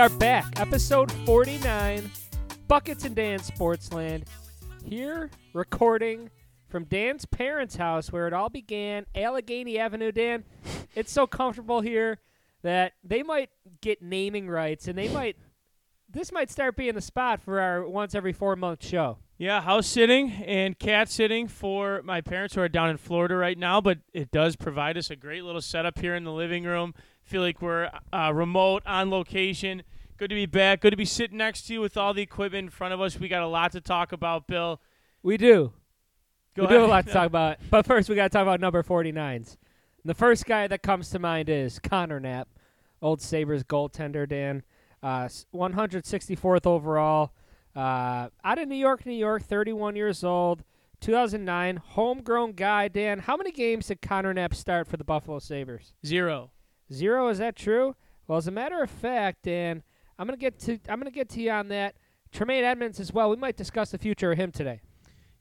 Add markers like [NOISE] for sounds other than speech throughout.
Are back, episode 49, Buckets and Dan Sportsland. Here, recording from Dan's parents' house where it all began, Allegheny Avenue. Dan, it's so comfortable here that they might get naming rights and they might. This might start being the spot for our once every four month show. Yeah, house sitting and cat sitting for my parents who are down in Florida right now, but it does provide us a great little setup here in the living room. Feel like we're uh, remote on location. Good to be back. Good to be sitting next to you with all the equipment in front of us. We got a lot to talk about, Bill. We do. Go we do have a lot to talk [LAUGHS] about. But first, we got to talk about number 49s. The first guy that comes to mind is Connor Knapp, old Sabres goaltender, Dan. Uh, 164th overall. Uh, out of New York, New York, 31 years old. 2009, homegrown guy. Dan, how many games did Connor Knapp start for the Buffalo Sabres? Zero. Zero. Is that true? Well, as a matter of fact, Dan, I'm gonna get to I'm gonna get to you on that. Tremaine Edmunds as well. We might discuss the future of him today.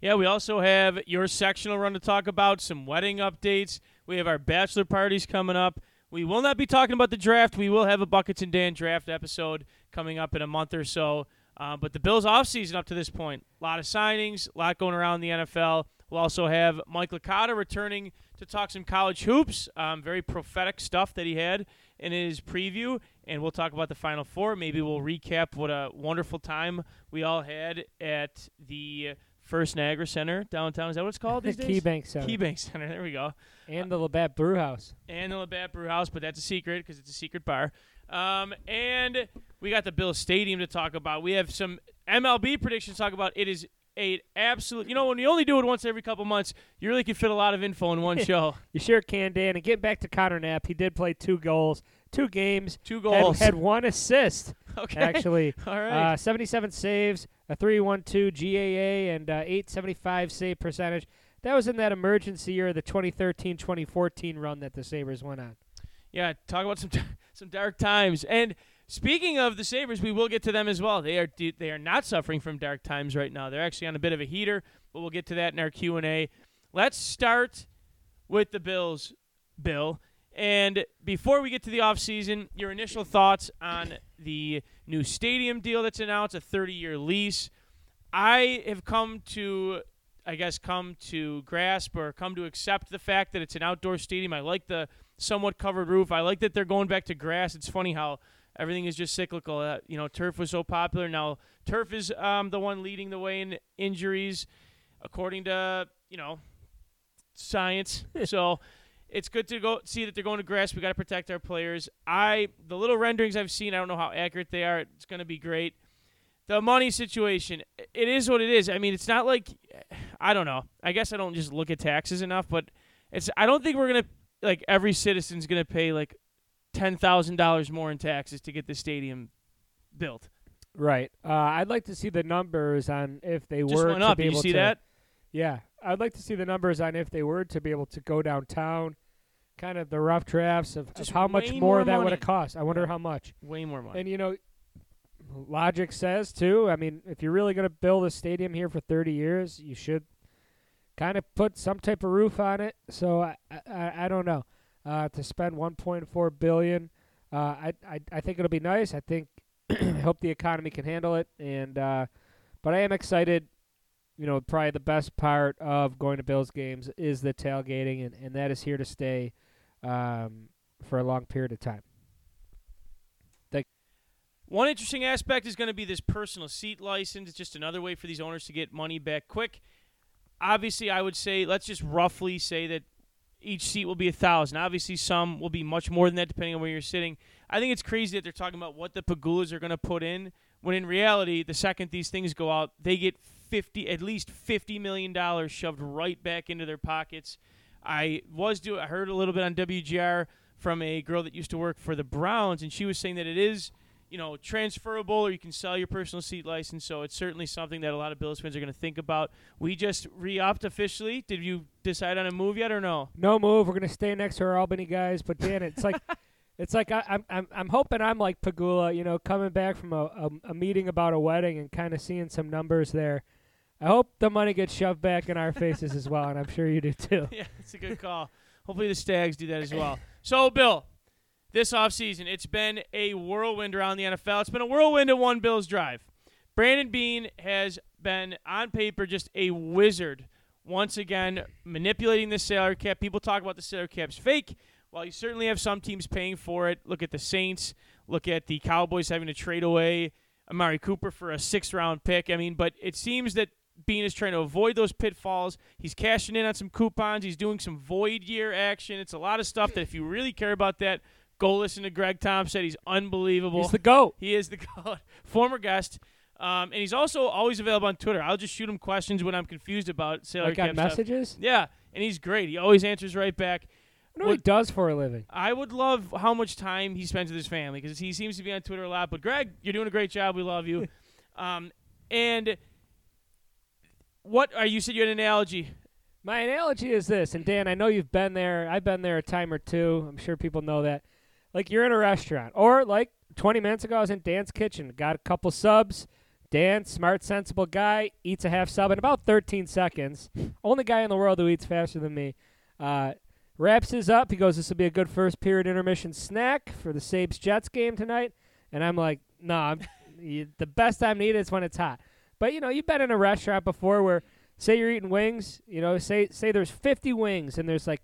Yeah, we also have your sectional run to talk about, some wedding updates. We have our bachelor parties coming up. We will not be talking about the draft. We will have a Buckets and Dan draft episode coming up in a month or so. Uh, but the Bills' offseason up to this point, a lot of signings, a lot going around the NFL. We'll also have Mike Licata returning to talk some college hoops. Um, very prophetic stuff that he had in his preview. And we'll talk about the Final Four. Maybe we'll recap what a wonderful time we all had at the First Niagara Center downtown. Is that what it's called [LAUGHS] these days? KeyBank Center KeyBank Center. There we go. and the Labatt Brew House. And the Labatt Brew House, but that's a secret because it's a secret bar. Um, and we got the Bill Stadium to talk about. We have some MLB predictions to talk about. It is a absolute. You know, when you only do it once every couple months, you really can fit a lot of info in one [LAUGHS] show. You sure can, Dan. And getting back to Connor Knapp, he did play two goals, two games, Two had, goals. had one assist [LAUGHS] okay. actually. [LAUGHS] All right. Uh, 77 saves, a 3.12 GAA, and uh, 875 save percentage. That was in that emergency year, of the 2013-2014 run that the Sabres went on. Yeah, talk about some some dark times. And speaking of the Sabres, we will get to them as well. They are they are not suffering from dark times right now. They're actually on a bit of a heater, but we'll get to that in our Q and A. Let's start with the Bills, Bill. And before we get to the offseason, your initial thoughts on the new stadium deal that's announced, a 30-year lease. I have come to I guess come to grasp or come to accept the fact that it's an outdoor stadium. I like the somewhat covered roof. I like that they're going back to grass. It's funny how everything is just cyclical. Uh, you know, turf was so popular. Now turf is um, the one leading the way in injuries, according to you know science. [LAUGHS] so it's good to go see that they're going to grass. We got to protect our players. I the little renderings I've seen. I don't know how accurate they are. It's going to be great. The money situation, it is what it is. I mean, it's not like I don't know. I guess I don't just look at taxes enough, but it's. I don't think we're gonna like every citizen's gonna pay like ten thousand dollars more in taxes to get the stadium built. Right. Uh, I'd like to see the numbers on if they Just were went to up. be Did you able see to. that? Yeah, I'd like to see the numbers on if they were to be able to go downtown. Kind of the rough drafts of, of Just how much way more, more that would have cost. I wonder how much. Way more money. And you know, logic says too. I mean, if you're really going to build a stadium here for 30 years, you should kind of put some type of roof on it. So I I, I don't know. Uh, to spend 1.4 billion, uh, I, I I think it'll be nice. I think [CLEARS THROAT] I hope the economy can handle it. And uh, but I am excited. You know, probably the best part of going to Bills games is the tailgating, and, and that is here to stay um, for a long period of time. One interesting aspect is going to be this personal seat license. It's just another way for these owners to get money back quick. Obviously, I would say let's just roughly say that each seat will be a thousand. Obviously, some will be much more than that depending on where you're sitting. I think it's crazy that they're talking about what the Pegulas are going to put in when in reality, the second these things go out, they get fifty at least fifty million dollars shoved right back into their pockets. I was do I heard a little bit on WGR from a girl that used to work for the Browns, and she was saying that it is you know, transferable or you can sell your personal seat license. So it's certainly something that a lot of Bills fans are going to think about. We just re-upped officially. Did you decide on a move yet or no? no move. We're gonna stay next to our Albany guys. But Dan, it's like, [LAUGHS] it's like I, I'm I'm I'm hoping I'm like Pegula, you know, coming back from a, a, a meeting about a wedding and kind of seeing some numbers there. I hope the money gets shoved back in our faces as well, and I'm sure you do too. [LAUGHS] yeah, it's a good call. Hopefully the Stags do that as well. So, Bill, this offseason. It's been a whirlwind around the NFL. It's been a whirlwind in one Bills drive. Brandon Beane has been, on paper, just a wizard once again, manipulating the salary cap. People talk about the salary cap's fake. While you certainly have some teams paying for it, look at the Saints, look at the Cowboys having to trade away Amari Cooper for a sixth round pick. I mean, but it seems that Beane is trying to avoid those pitfalls. He's cashing in on some coupons. He's doing some void year action. It's a lot of stuff that if you really care about that, go listen to Greg Thompson. He's unbelievable. He's the GOAT. He is the [LAUGHS] GOAT. Former guest. Um, and he's also always available on Twitter. I'll just shoot him questions when I'm confused about salary Like on cap stuff. messages? Yeah, and he's great. He always answers right back. I know what he does for a living. I would love how much time he spends with his family because he seems to be on Twitter a lot. But Greg, you're doing a great job. We love you. [LAUGHS] um, and what are you said you had an analogy? My analogy is this, and Dan, I know you've been there. I've been there a time or two. I'm sure people know that. Like you're in a restaurant, or like 20 minutes ago, I was in Dan's kitchen, got a couple subs. Dan, smart, sensible guy, eats a half sub in about 13 seconds. Only guy in the world who eats faster than me. Uh, wraps his up. He goes, "This will be a good first period intermission snack for the Sabes Jets game tonight." And I'm like, "No, I'm, [LAUGHS] the best time to eat is when it's hot." But you know, you've been in a restaurant before where, say, you're eating wings. You know, say say there's 50 wings and there's like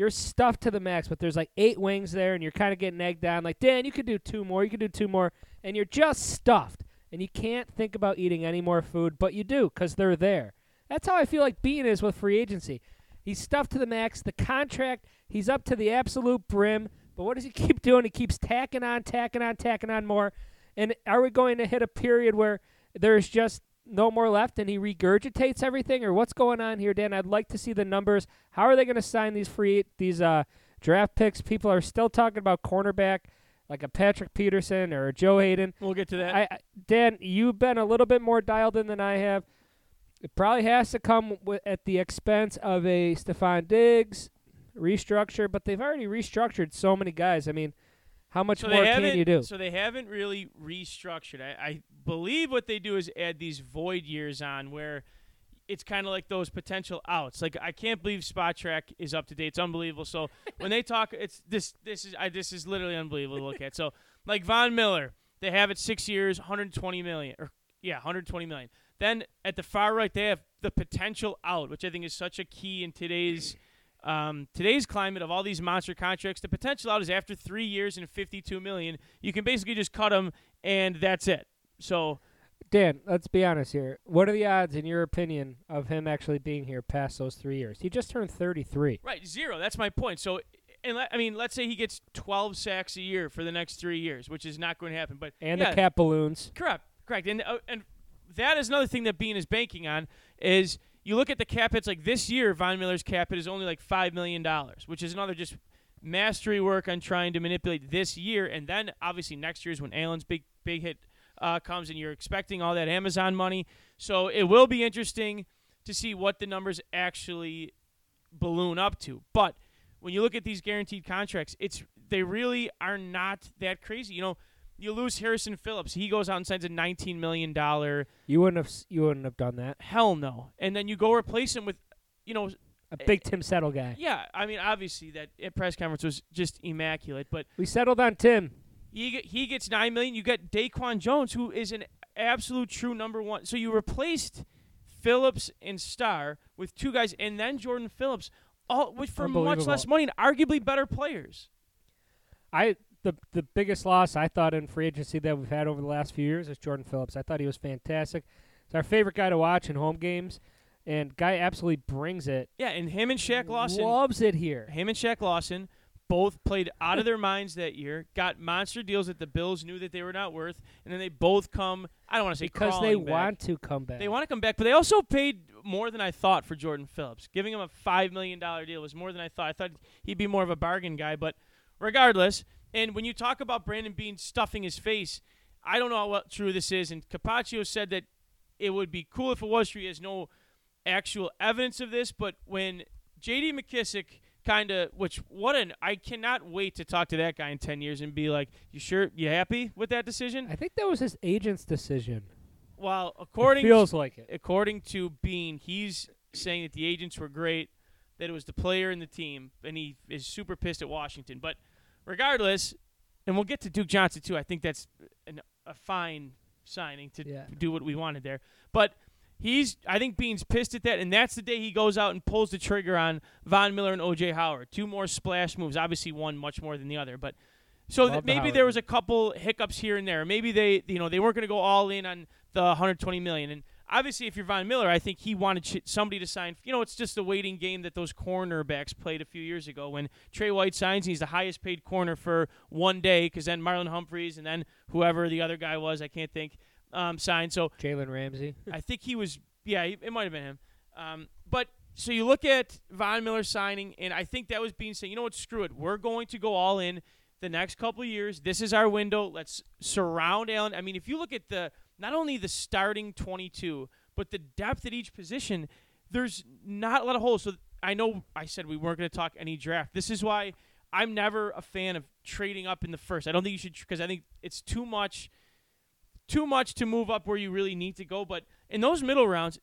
you're stuffed to the max, but there's like eight wings there, and you're kind of getting egged on. Like, Dan, you could do two more. You could do two more, and you're just stuffed, and you can't think about eating any more food, but you do because they're there. That's how I feel like Beane is with free agency. He's stuffed to the max. The contract, he's up to the absolute brim. But what does he [LAUGHS] keep doing? He keeps tacking on, tacking on, tacking on more. And are we going to hit a period where there's just no more left and he regurgitates everything, or what's going on here, Dan? I'd like to see the numbers. How are they going to sign these free these uh, draft picks? People are still talking about cornerback like a Patrick Peterson or a Joe Haden. We'll get to that. I, I, Dan, you've been a little bit more dialed in than I have. It probably has to come at the expense of a Stefon Diggs restructure, but they've already restructured so many guys. I mean, how much so more can you do? So they haven't really restructured. I, I believe what they do is add these void years on where it's kind of like those potential outs. Like I can't believe Spotrac is up to date. It's unbelievable. So when they talk, it's this. This is I, this is literally unbelievable to look at. So like Von Miller, they have it six years, 120 million, or yeah, 120 million. Then at the far right, they have the potential out, which I think is such a key in today's um, today's climate of all these monster contracts. The potential out is after three years and 52 million, you can basically just cut them and that's it. So Dan, let's be honest here. What are the odds, in your opinion, of him actually being here past those three years? He just turned 33. right, zero. That's my point. So. And I mean, let's say he gets 12 sacks a year for the next three years, which is not going to happen. But And yeah, the cap balloons. Correct, correct, and uh, and that is another thing that Beane is banking on is you look at the cap hits like this year. Von Miller's cap hit is only like five million dollars, which is another just mastery work on trying to manipulate this year, and then obviously next year is when Allen's big big hit uh, comes, and you're expecting all that Amazon money. So it will be interesting to see what the numbers actually balloon up to, but. When you look at these guaranteed contracts, it's they really are not that crazy. You know, you lose Harrison Phillips. He goes out and signs a $19 million. You wouldn't have. You wouldn't have done that. Hell no. And then you go replace him with, you know, A eh, big Tim Settle guy. yeah. I mean, obviously that press conference was just immaculate, but We settled on Tim. he he gets nine million. You get Daquan Jones, who is an absolute true number one. So you replaced Phillips and Star with two guys, and then Jordan Phillips, all with for much less money and arguably better players. I the the biggest loss I thought in free agency that we've had over the last few years is Jordan Phillips. I thought he was fantastic. He's our favorite guy to watch in home games, and guy absolutely brings it. Yeah, and him and Shaq Lawson. loves it here. him and Shaq Lawson both played out of their minds that year, got monster deals that the Bills knew that they were not worth, and then they both come. I don't want to say because they back. want to come back. They want to come back, but they also paid more than I thought for Jordan Phillips. Giving him a five million dollar deal was more than I thought. I thought he'd be more of a bargain guy, but regardless. And when you talk about Brandon Beane stuffing his face, I don't know how true this is. And Capaccio said that it would be cool if it was true. He has no actual evidence of this, but when J.D. McKissic kind of, which what an I cannot wait to talk to that guy in ten years and be like, you sure you happy with that decision? I think that was his agent's decision. Well, It according feels like it. according to Beane, he's saying that the agents were great, that it was the player and the team, and he is super pissed at Washington. But regardless, and we'll get to Duke Johnson too. I think that's an, a fine signing to Yeah. do what we wanted there. But he's, I think, Beane's pissed at that, and that's the day he goes out and pulls the trigger on Von Miller and OJ Howard. Two more splash moves. Obviously, one much more than the other, but. So th- maybe Howard there was a couple hiccups here and there. Maybe they, you know, they weren't going to go all in on the 120 million. And obviously, if you're Von Miller, I think he wanted somebody to sign. You know, it's just a waiting game that those cornerbacks played a few years ago when Trey White signs. He's the highest paid corner for one day because then Marlon Humphreys and then whoever the other guy was, I can't think, um, signed. So Jalen Ramsey. [LAUGHS] I think he was. Yeah, it might have been him. Um, but so you look at Von Miller signing, and I think that was being said. You know what? Screw it. We're going to go all in the next couple of years. This is our window. Let's surround Allen. I mean, if you look at the not only the starting 22, but the depth at each position, there's not a lot of holes. So I know I said we weren't going to talk any draft. This is why I'm never a fan of trading up in the first. I don't think you should because I think it's too much too much to move up where you really need to go. But in those middle rounds,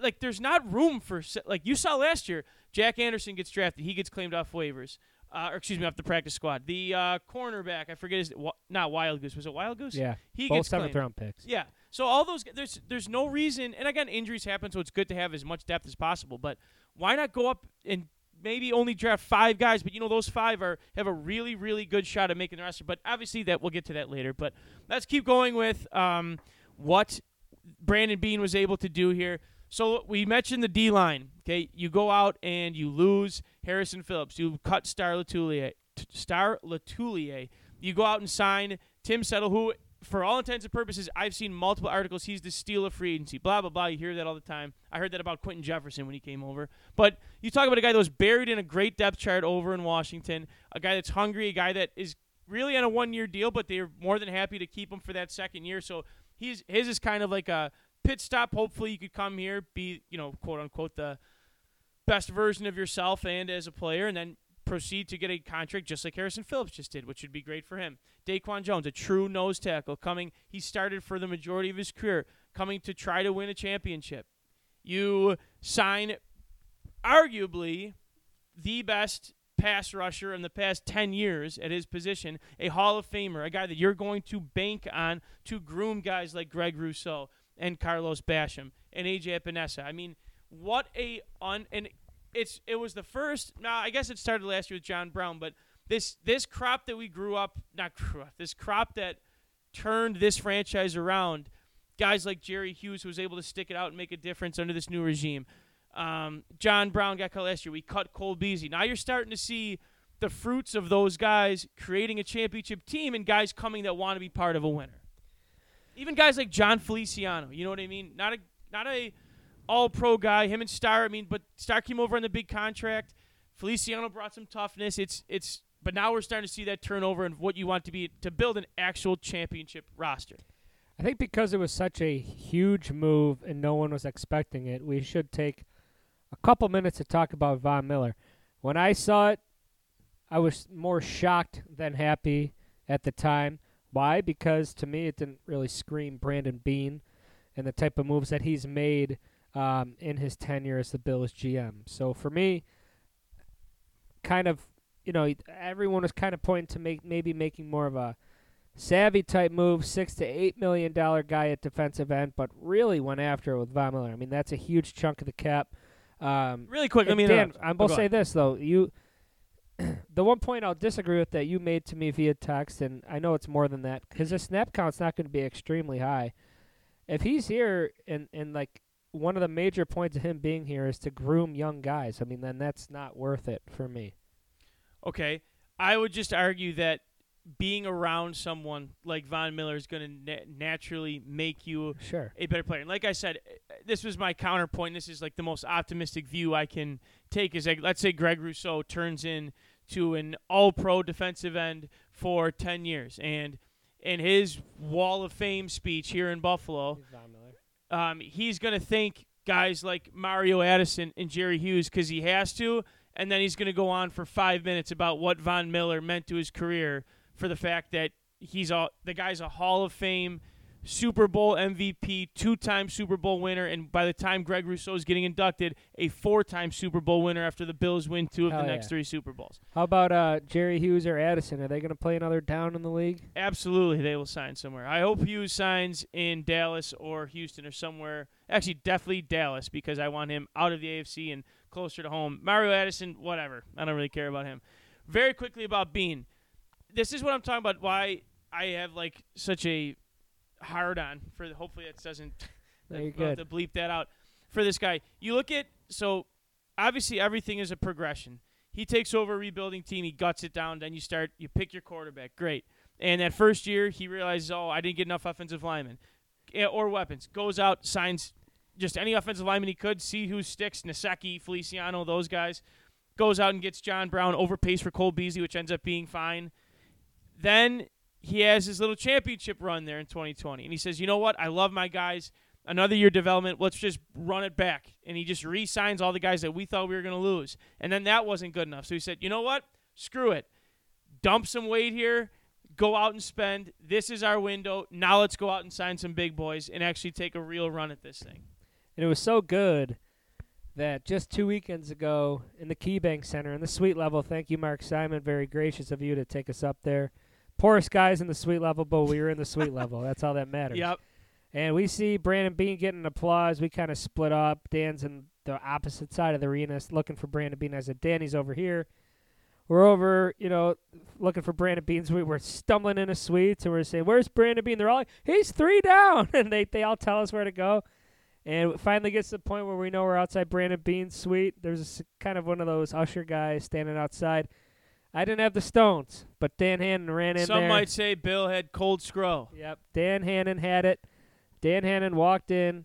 like there's not room for like you saw last year. Jack Anderson gets drafted. He gets claimed off waivers. Uh, or excuse me, off the practice squad. The uh, cornerback, I forget his not Wild Goose. Was it Wild Goose? Yeah. he Both gets seventh claimed. round picks. Yeah. So all those there's there's no reason, and again injuries happen, so it's good to have as much depth as possible. But why not go up and maybe only draft five guys? But you know those five are have a really really good shot at making the roster. But obviously that we'll get to that later. But let's keep going with um, what Brandon Beane was able to do here. So we mentioned the D line. Okay, you go out and you lose Harrison Phillips. You cut Star Lotulelei. Star Lotulelei. You go out and sign Tim Settle, who, for all intents and purposes, I've seen multiple articles. He's the steal of free agency. Blah blah blah. You hear that all the time. I heard that about Quentin Jefferson when he came over. But you talk about a guy that was buried in a great depth chart over in Washington. A guy that's hungry. A guy that is really on a one-year deal, but they're more than happy to keep him for that second year. So he's his is kind of like a pit stop. Hopefully, you could come here, be you know, quote unquote, the best version of yourself and as a player, and then proceed to get a contract just like Harrison Phillips just did, which would be great for him. Daquan Jones, a true nose tackle, coming. He started for the majority of his career, coming to try to win a championship. You sign, arguably, the best pass rusher in the past 10 years at his position, a Hall of Famer, a guy that you're going to bank on to groom guys like Greg Rousseau and Carlos Basham and AJ Epenesa. I mean, what a un and it's it was the first. Now I guess it started last year with John Brown, but this this crop that we grew up, not grew up, this crop that turned this franchise around. Guys like Jerry Hughes, who was able to stick it out and make a difference under this new regime. Um, John Brown got cut last year. We cut Cole Beasley. Now you're starting to see the fruits of those guys creating a championship team and guys coming that want to be part of a winner. Even guys like John Feliciano, you know what I mean? Not a not a all pro guy. Him and Star, I mean, but Star came over on the big contract. Feliciano brought some toughness. It's it's but now we're starting to see that turnover and what you want to be to build an actual championship roster. I think because it was such a huge move and no one was expecting it, we should take a couple minutes to talk about Von Miller. When I saw it, I was more shocked than happy at the time. Why? Because to me, it didn't really scream Brandon Beane and the type of moves that he's made um, in his tenure as the Bills GM. So for me, kind of, you know, everyone was kind of pointing to make maybe making more of a savvy type move, six to eight million dollar guy at defensive end, but really went after it with Von Miller. I mean, that's a huge chunk of the cap. Um, Really quick, let and me Dan, interrupt. I will say this though, you. The one point I'll disagree with that you made to me via text, and I know it's more than that, because the snap count's not going to be extremely high. If he's here, and and like one of the major points of him being here is to groom young guys. I mean, then that's not worth it for me. Okay, I would just argue that being around someone like Von Miller is going to na- naturally make you Sure. a better player. And like I said, this was my counterpoint. This is like the most optimistic view I can take. Is like, let's say Greg Rousseau turns in to an All-Pro defensive end for ten years, and in his Wall of Fame speech here in Buffalo, um, he's going to thank guys like Mario Addison and Jerry Hughes because he has to, and then he's going to go on for five minutes about what Von Miller meant to his career for the fact that he's a the guy's a Hall of Fame Super Bowl MVP, two-time Super Bowl winner, and by the time Greg Rousseau is getting inducted, a four-time Super Bowl winner after the Bills win two of Hell the next yeah. three Super Bowls. How about uh, Jerry Hughes or Addison? Are they going to play another down in the league? Absolutely, they will sign somewhere. I hope Hughes signs in Dallas or Houston or somewhere. Actually, definitely Dallas because I want him out of the AFC and closer to home. Mario Addison, whatever. I don't really care about him. Very quickly about Beane. This is what I'm talking about. Why I have like such a hard on for. The, hopefully, that doesn't. [LAUGHS] No, you're have good. to bleep that out for this guy. You look at so obviously everything is a progression. He takes over a rebuilding team, he guts it down, then you start you pick your quarterback. Great. And that first year he realizes, "Oh, I didn't get enough offensive linemen eh, or weapons." Goes out, signs just any offensive lineman he could, see who sticks, Nsekhe, Feliciano, those guys. Goes out and gets John Brown, overpays for Cole Beasley, which ends up being fine. Then he has his little championship run there in 2020. And he says, you know what? I love my guys. Another year development. Let's just run it back. And he just re signs all the guys that we thought we were going to lose. And then that wasn't good enough. So he said, you know what? Screw it. Dump some weight here. Go out and spend. This is our window. Now let's go out and sign some big boys and actually take a real run at this thing. And it was so good that just two weekends ago in the KeyBank Center in the suite level, thank you, Mark Simon, very gracious of you to take us up there. Poorest guys in the sweet level, but we were in the sweet [LAUGHS] level. That's all that matters. Yep. And we see Brandon Beane getting applause. We kind of split up. Dan's in the opposite side of the arena looking for Brandon Beane. I said, Danny's over here. We're over, you know, looking for Brandon Beans. We were stumbling in into suites and we're saying, Where's Brandon Beane? They're all like, He's three down. [LAUGHS] And they, they all tell us where to go. And it finally gets to the point where we know we're outside Brandon Beane's suite. There's a kind of one of those usher guys standing outside. I didn't have the stones, but Dan Hannon ran in Some there. might say Bill had cold scroll. Yep. Dan Hannon had it. Dan Hannon walked in.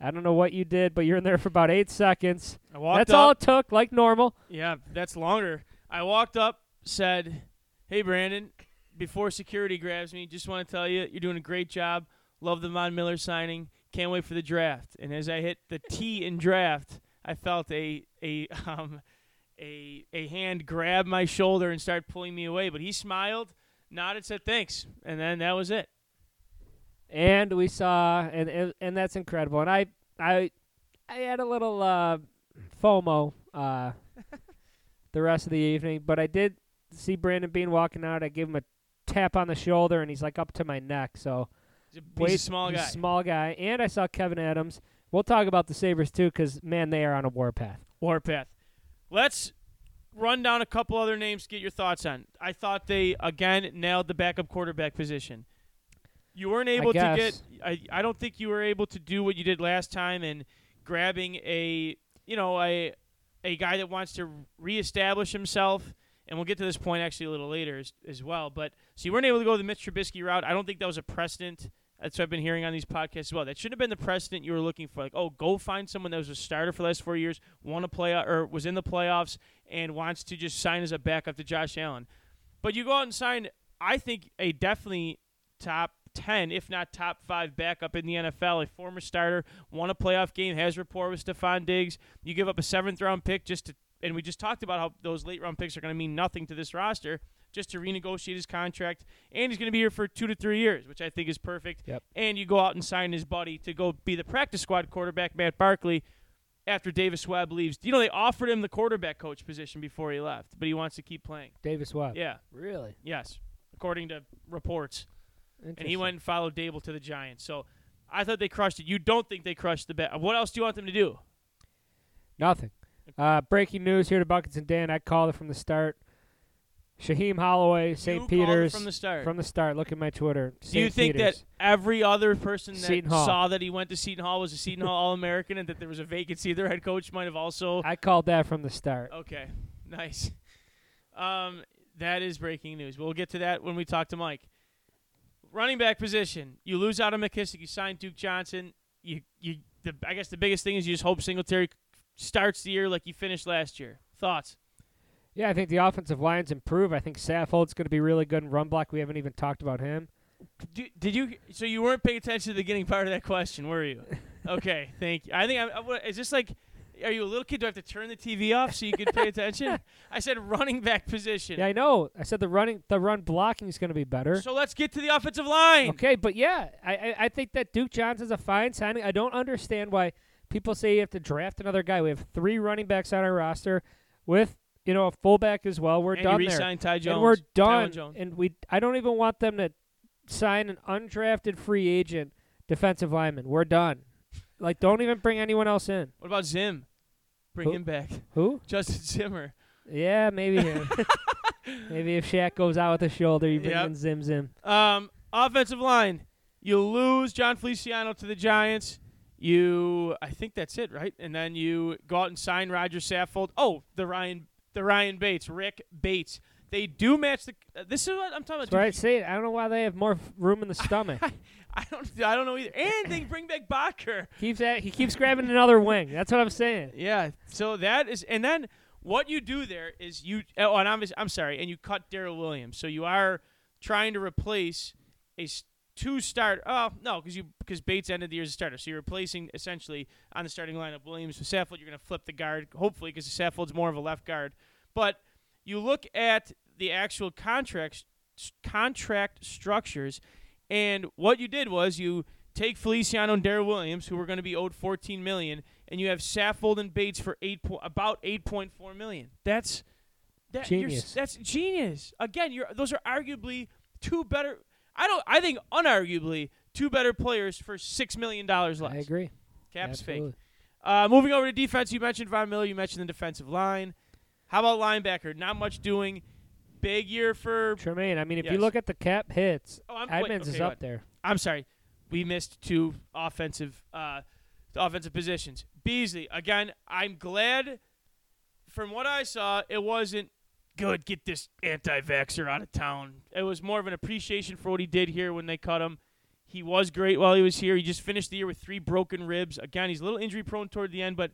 I don't know what you did, but you're in there for about eight seconds. I walked That's up. all it took, like normal. Yeah, that's longer. I walked up, said, "Hey, Brandon." Before security grabs me, just want to tell you you're doing a great job. Love the Von Miller signing. Can't wait for the draft. And as I hit the T in draft, I felt a a [LAUGHS] um a a hand grab my shoulder and start pulling me away. But he smiled, nodded, said thanks, and then that was it. And we saw, and and, and that's incredible. And I I I had a little uh, FOMO uh, [LAUGHS] the rest of the evening, but I did see Brandon Beane walking out. I gave him a tap on the shoulder, and he's like up to my neck. So He's a, he's a small guy. small guy. And I saw Kevin Adams. We'll talk about the Sabres too, because man, they are on a warpath. Warpath. Let's run down a couple other names. Get your thoughts on. I thought they again nailed the backup quarterback position. You weren't able to get. I, I don't think you were able to do what you did last time and grabbing a you know a a guy that wants to reestablish himself. And we'll get to this point actually a little later as, as well. But so you weren't able to go the Mitch Trubisky route. I don't think that was a precedent. That's what I've been hearing on these podcasts as well. That should have been the precedent you were looking for. Like, oh, go find someone that was a starter for the last four years, won a play or was in the playoffs, and wants to just sign as a backup to Josh Allen. But you go out and sign, I think, a definitely top ten, if not top five backup in the NFL. A former starter, won a playoff game, has rapport with Stefon Diggs. You give up a seventh round pick just to, and we just talked about how those late round picks are going to mean nothing to this roster. Just to renegotiate his contract, and he's going to be here for two to three years, which I think is perfect. Yep. And you go out and sign his buddy to go be the practice squad quarterback, Matt Barkley, after Davis Webb leaves. You know, they offered him the quarterback coach position before he left, but he wants to keep playing. Davis Webb. Yeah, Really? yes, according to reports. And he went and followed Daboll to the Giants. So I thought they crushed it. You don't think they crushed the bet? What else do you want them to do? Nothing. Uh, breaking news here to Buckets and Dan. I called it from the start. Shaheen Holloway, St. Peter's. from the start. From the start. Look at my Twitter. do you think Peter's. that every other person that saw that he went to Seton Hall was a Seton Hall All American, and that there was a vacancy? Their head coach might have also I called that from the start. Okay, nice. Um, that is breaking news. We'll get to that when we talk to Mike. Running back position. You lose out on McKissic. You sign Duke Johnson. You you. The, I guess the biggest thing is you just hope Singletary starts the year like he finished last year. Thoughts? Yeah, I think the offensive lines improve. I think Saffold's going to be really good in run block. We haven't even talked about him. Did, did you? So you weren't paying attention to the beginning part of that question, were you? [LAUGHS] Okay, thank you. I think I, I, what- is this like Are you a little kid? Do I have to turn the TV off so you can pay attention? [LAUGHS] I said running back position. Yeah, I know. I said the running, the run blocking is going to be better. So let's get to the offensive line. Okay, but yeah, I, I I think that Duke Johnson's a fine signing. I don't understand why people say you have to draft another guy. We have three running backs on our roster with you know a fullback as well. We're and done you there, Ty Jones. and we're done. Jones. And we I don't even want them to sign an undrafted free agent defensive lineman. We're done. Like, don't even bring anyone else in. What about Zim? Bring Who? him back. Who? [LAUGHS] Justin Zimmer. Yeah, maybe him. [LAUGHS] maybe if Shaq goes out with a shoulder, you bring Yep. in Zim Zim. Um, offensive line. You lose John Feliciano to the Giants. You, I think that's it, right? And then you go out and sign Roger Saffold. Oh, the Ryan, the Ryan Bates, Rick Bates. They do match the. Uh, this is what I'm talking about. what I. I don't know why they have more f- room in the stomach. [LAUGHS] I don't. I don't know either. And they bring back Bacher. keeps at, he keeps grabbing another wing. That's what I'm saying. Yeah. So that is, and then what you do there is you. Oh, and I'm, I'm sorry, and you cut Daryl Williams. So you are trying to replace a two start. Oh no, because you because Bates ended the year as a starter. So you're replacing essentially on the starting lineup Williams with Saffold. You're going to flip the guard, hopefully, because Saffold's more of a left guard. But you look at the actual contracts contract structures, and what you did was you take Feliciano and Daryl Williams, who were going to be owed 14 million, and you have Saffold and Bates for eight po- about 8.4 million. That's that, Genius. That's genius. Again, you're those are arguably two better. I don't. I think unarguably two better players for six million dollars less. I agree. Caps fake. Uh, moving over to defense, you mentioned Von Miller. You mentioned the defensive line. How about linebacker? Not much doing. Big year for. Tremaine, I mean, if Yes. you look at the cap hits, Oh, I'm, wait, Edmunds okay, is up there. I'm sorry. We missed two offensive uh, offensive positions. Beasley again. I'm glad. From what I saw, it wasn't good. Get this anti-vaxxer out of town. It was more of an appreciation for what he did here when they cut him. He was great while he was here. He just finished the year with three broken ribs. Again, he's a little injury prone toward the end, but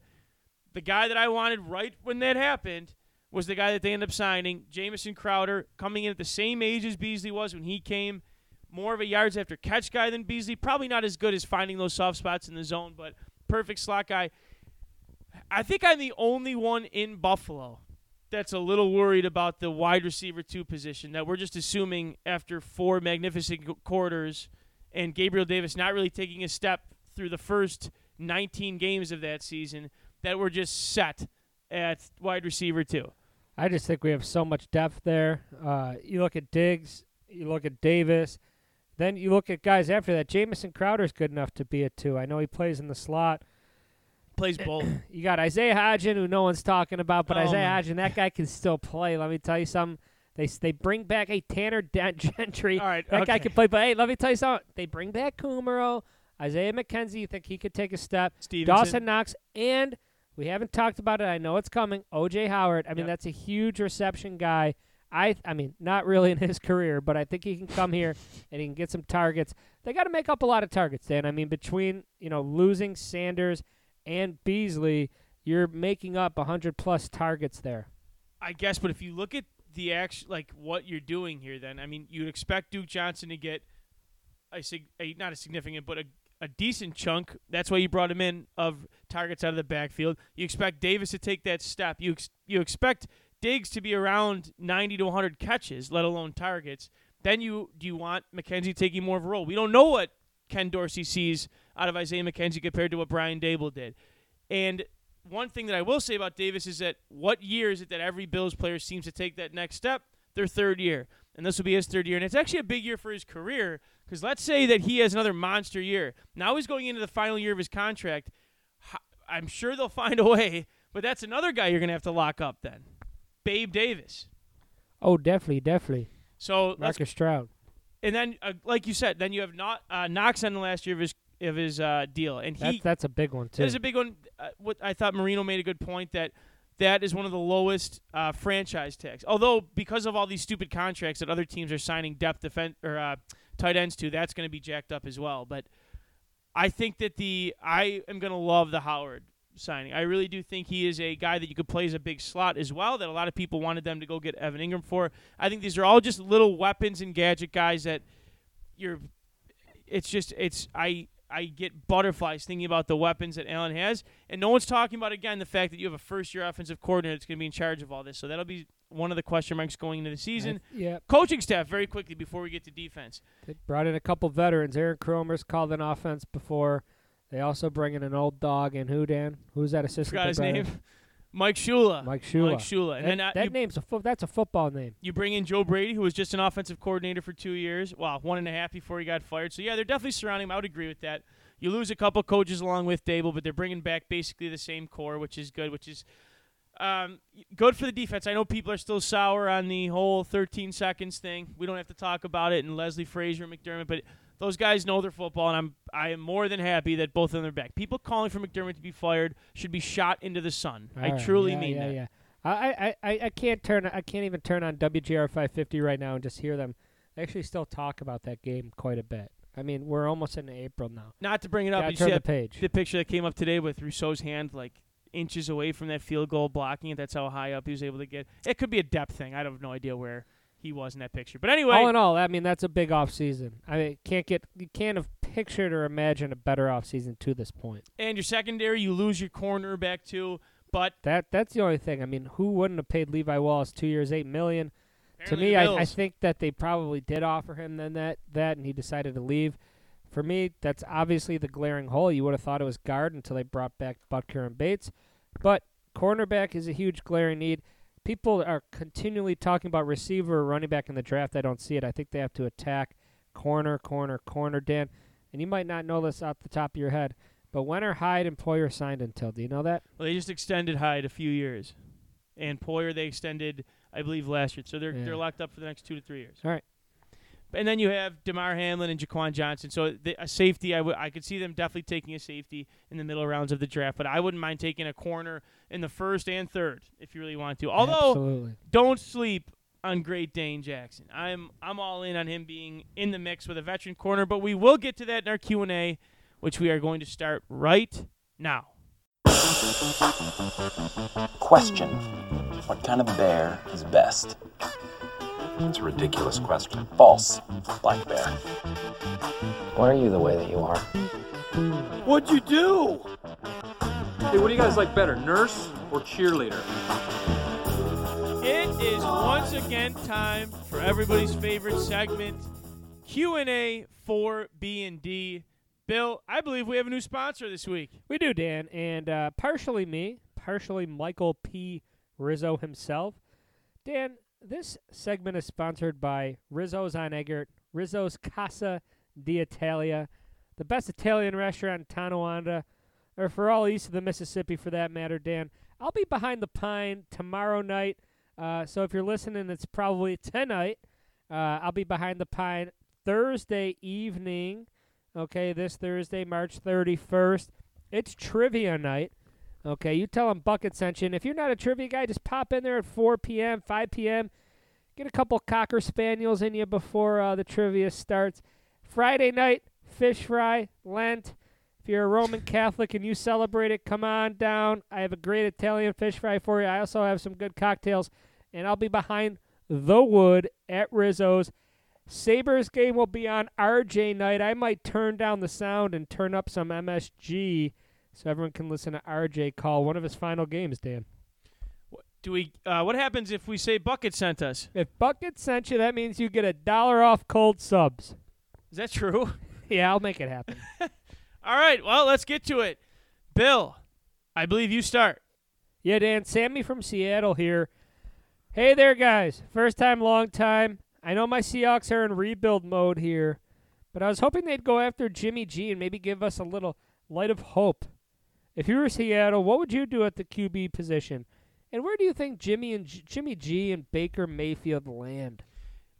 the guy that I wanted right when that happened was the guy that they ended up signing, Jamison Crowder, coming in at the same age as Beasley was when he came. More of a yards after catch guy than Beasley. Probably not as good as finding those soft spots in the zone, but perfect slot guy. I think I'm the only one in Buffalo that's a little worried about the wide receiver two position. That we're just assuming after four magnificent quarters and Gabriel Davis not really taking a step through the first 19 games of that season that we're just set at wide receiver two. I just think we have so much depth there. Uh, you look at Diggs, you look at Davis, then you look at guys after that. Jamison Crowder's good enough to be a two. I know he plays in the slot. Plays both. [CLEARS THROAT] You got Isaiah Hodgin, who no one's talking about, but Oh, Isaiah my. Hodgin, that guy can still play. Let me tell you something. They they bring back a Tanner [LAUGHS] Gentry. All right, That guy can play. But hey, let me tell you something. They bring back Kumaro, Isaiah McKenzie. You think he could take a step? Stevenson. Dawson Knox, and we haven't talked about it. I know it's coming. OJ Howard. I mean, Yep. that's a huge reception guy. I I mean, not really [LAUGHS] in his career, but I think he can come here [LAUGHS] and he can get some targets. They got to make up a lot of targets, Dan. I mean, between you know losing Sanders and Beasley, you're making up hundred plus targets there. I guess, but if you look at the act, like what you're doing here, then I mean, you'd expect Duke Johnson to get a, sig- a not a significant, but a, a decent chunk. That's why you brought him in of targets out of the backfield. You expect Davis to take that step. You ex- you expect Diggs to be around 90 to 100 catches, let alone targets. Then you do you want McKenzie taking more of a role? We don't know what Ken Dorsey sees out of Isaiah McKenzie compared to what Brian Daboll did. And one thing that I will say about Davis is that what year is it that every Bills player seems to take that next step? Their third year. And this will be his third year. And it's actually a big year for his career because let's say that he has another monster year. Now he's going into the final year of his contract. I'm sure they'll [LAUGHS] find a way, but that's another guy you're going to have to lock up then. Babe Davis. Oh, definitely, definitely. So Marcus Stroud. and then, uh, like you said, then you have not uh, Knox on the last year of his of his uh, deal, and That's he that's a big one too. There's a big one. Uh, what I thought Marino made a good point that that is one of the lowest uh, franchise tags. Although because of all these stupid contracts that other teams are signing depth defense or uh, tight ends too. that's going to be jacked up as well. But I think that the I am going to love the Howard signing. I really do think he is a guy that you could play as a big slot as well. That a lot of people wanted them to go get Evan Engram for. I think these are all just little weapons and gadget guys that you're. It's just it's I. I get butterflies thinking about the weapons that Allen has, and no one's talking about again the fact that you have a first-year offensive coordinator that's going to be in charge of all this. So that'll be one of the question marks going into the season. yeah, Coaching staff, very quickly before we get to defense. they brought in a couple veterans. Aaron Kromer's called an offense before. They also bring in an old dog. And who, Dan? Who's that assistant? Forgot his in? name. [LAUGHS] Mike Shula. Mike Shula. Mike Shula. And that then uh, that you, name's a fo- that's a football name. you bring in Joe Brady, who was just an offensive coordinator for two years. Well, one and a half before he got fired. So yeah, they're definitely surrounding him. I would agree with that. You lose a couple coaches along with Daboll, but they're bringing back basically the same core, which is good. Which is um, good for the defense. I know people are still sour on the whole 13 seconds thing. We don't have to talk about it. And Leslie Frazier, and McDermott, but those guys know their football, and I'm I am more than happy that both of them are back. People calling for McDermott to be fired should be shot into the sun. I All right, truly yeah, mean yeah, that. Yeah. I, I, I, I can't turn I can't even turn on WGR 550 right now and just hear them. They actually still talk about that game quite a bit. I mean, we're almost into April now. Not to bring it up, Gotta you turn see the that page. the picture that came up today with Rousseau's hand like inches away from that field goal blocking it. That's how high up he was able to get. It could be a depth thing. I have no idea where he was in that picture. But anyway, all in all, I mean that's a big off season. I mean, can't get you can't have pictured or imagined a better off season to this point. and your secondary, you lose your corner back too. But That that's the only thing. I mean, who wouldn't have paid Levi Wallace two years, eight million? To me, I, I think that they probably did offer him then that that, and he decided to leave. For me, that's obviously the glaring hole. You would have thought it was guard until they brought back Butker and Bates, but cornerback is a huge glaring need. People are continually talking about receiver or running back in the draft. I don't see it. I think they have to attack corner, corner, corner. Dan, and you might not know this off the top of your head, but when are Hyde and Poyer signed until? Do you know that? well, they just extended Hyde a few years, and Poyer they extended, I believe, last year. So they're Yeah. they're locked up for the next two to three years. All right. And then you have Damar Hamlin and Jaquan Johnson. So the, a safety, I would I could see them definitely taking a safety in the middle rounds of the draft. But I wouldn't mind taking a corner in the first and third if you really want to. Although Absolutely. don't sleep on Great Dane Jackson. I'm I'm all in on him being in the mix with a veteran corner. But we will get to that in our Q and A, which we are going to start right now. Question What kind of bear is best? It's a ridiculous question. False. Black bear. Why are you the way that you are? What'd you do? Hey, what do you guys like better, nurse or cheerleader? It is once again time for everybody's favorite segment, Q and A for B and D. Bill, I believe we have a new sponsor this week. We do, Dan, and uh, partially me, partially Michael P. Rizzo himself. Dan, this segment is sponsored by Rizzo's on Eggert, Rizzo's Casa d'Italia, the best Italian restaurant in Tonawanda, or for all east of the Mississippi for that matter, Dan. I'll be behind the pine tomorrow night, uh, so if you're listening, it's probably tonight. Uh, I'll be behind the pine Thursday evening. Okay, this Thursday, March 31st. It's trivia night. Okay, you tell them Bucket sent you. And if you're not a trivia guy, just pop in there at 4 p.m., 5 p.m. Get a couple Cocker Spaniels in you before uh, the trivia starts. Friday night, fish fry, Lent. If you're a Roman [LAUGHS] Catholic and you celebrate it, come on down. I have a great Italian fish fry for you. I also have some good cocktails. And I'll be behind the wood at Rizzo's. Sabres game will be on RJ night. I might turn down the sound and turn up some MSG so everyone can listen to RJ call one of his final games, Dan. Do we? Uh, what happens if we say Bucket sent us? If Bucket sent you, that means you get a dollar off cold subs. Is that true? [LAUGHS] Yeah, I'll make it happen. [LAUGHS] All right. Well, let's get to it. Bill, I believe you start. yeah, Dan, Sammy from Seattle here. Hey there, guys. First time, long time. I know my Seahawks are in rebuild mode here, but I was hoping they'd go after Jimmy G and maybe give us a little light of hope. If you were Seattle, what would you do at the QB position? And where do you think Jimmy and G- Jimmy G and Baker Mayfield land?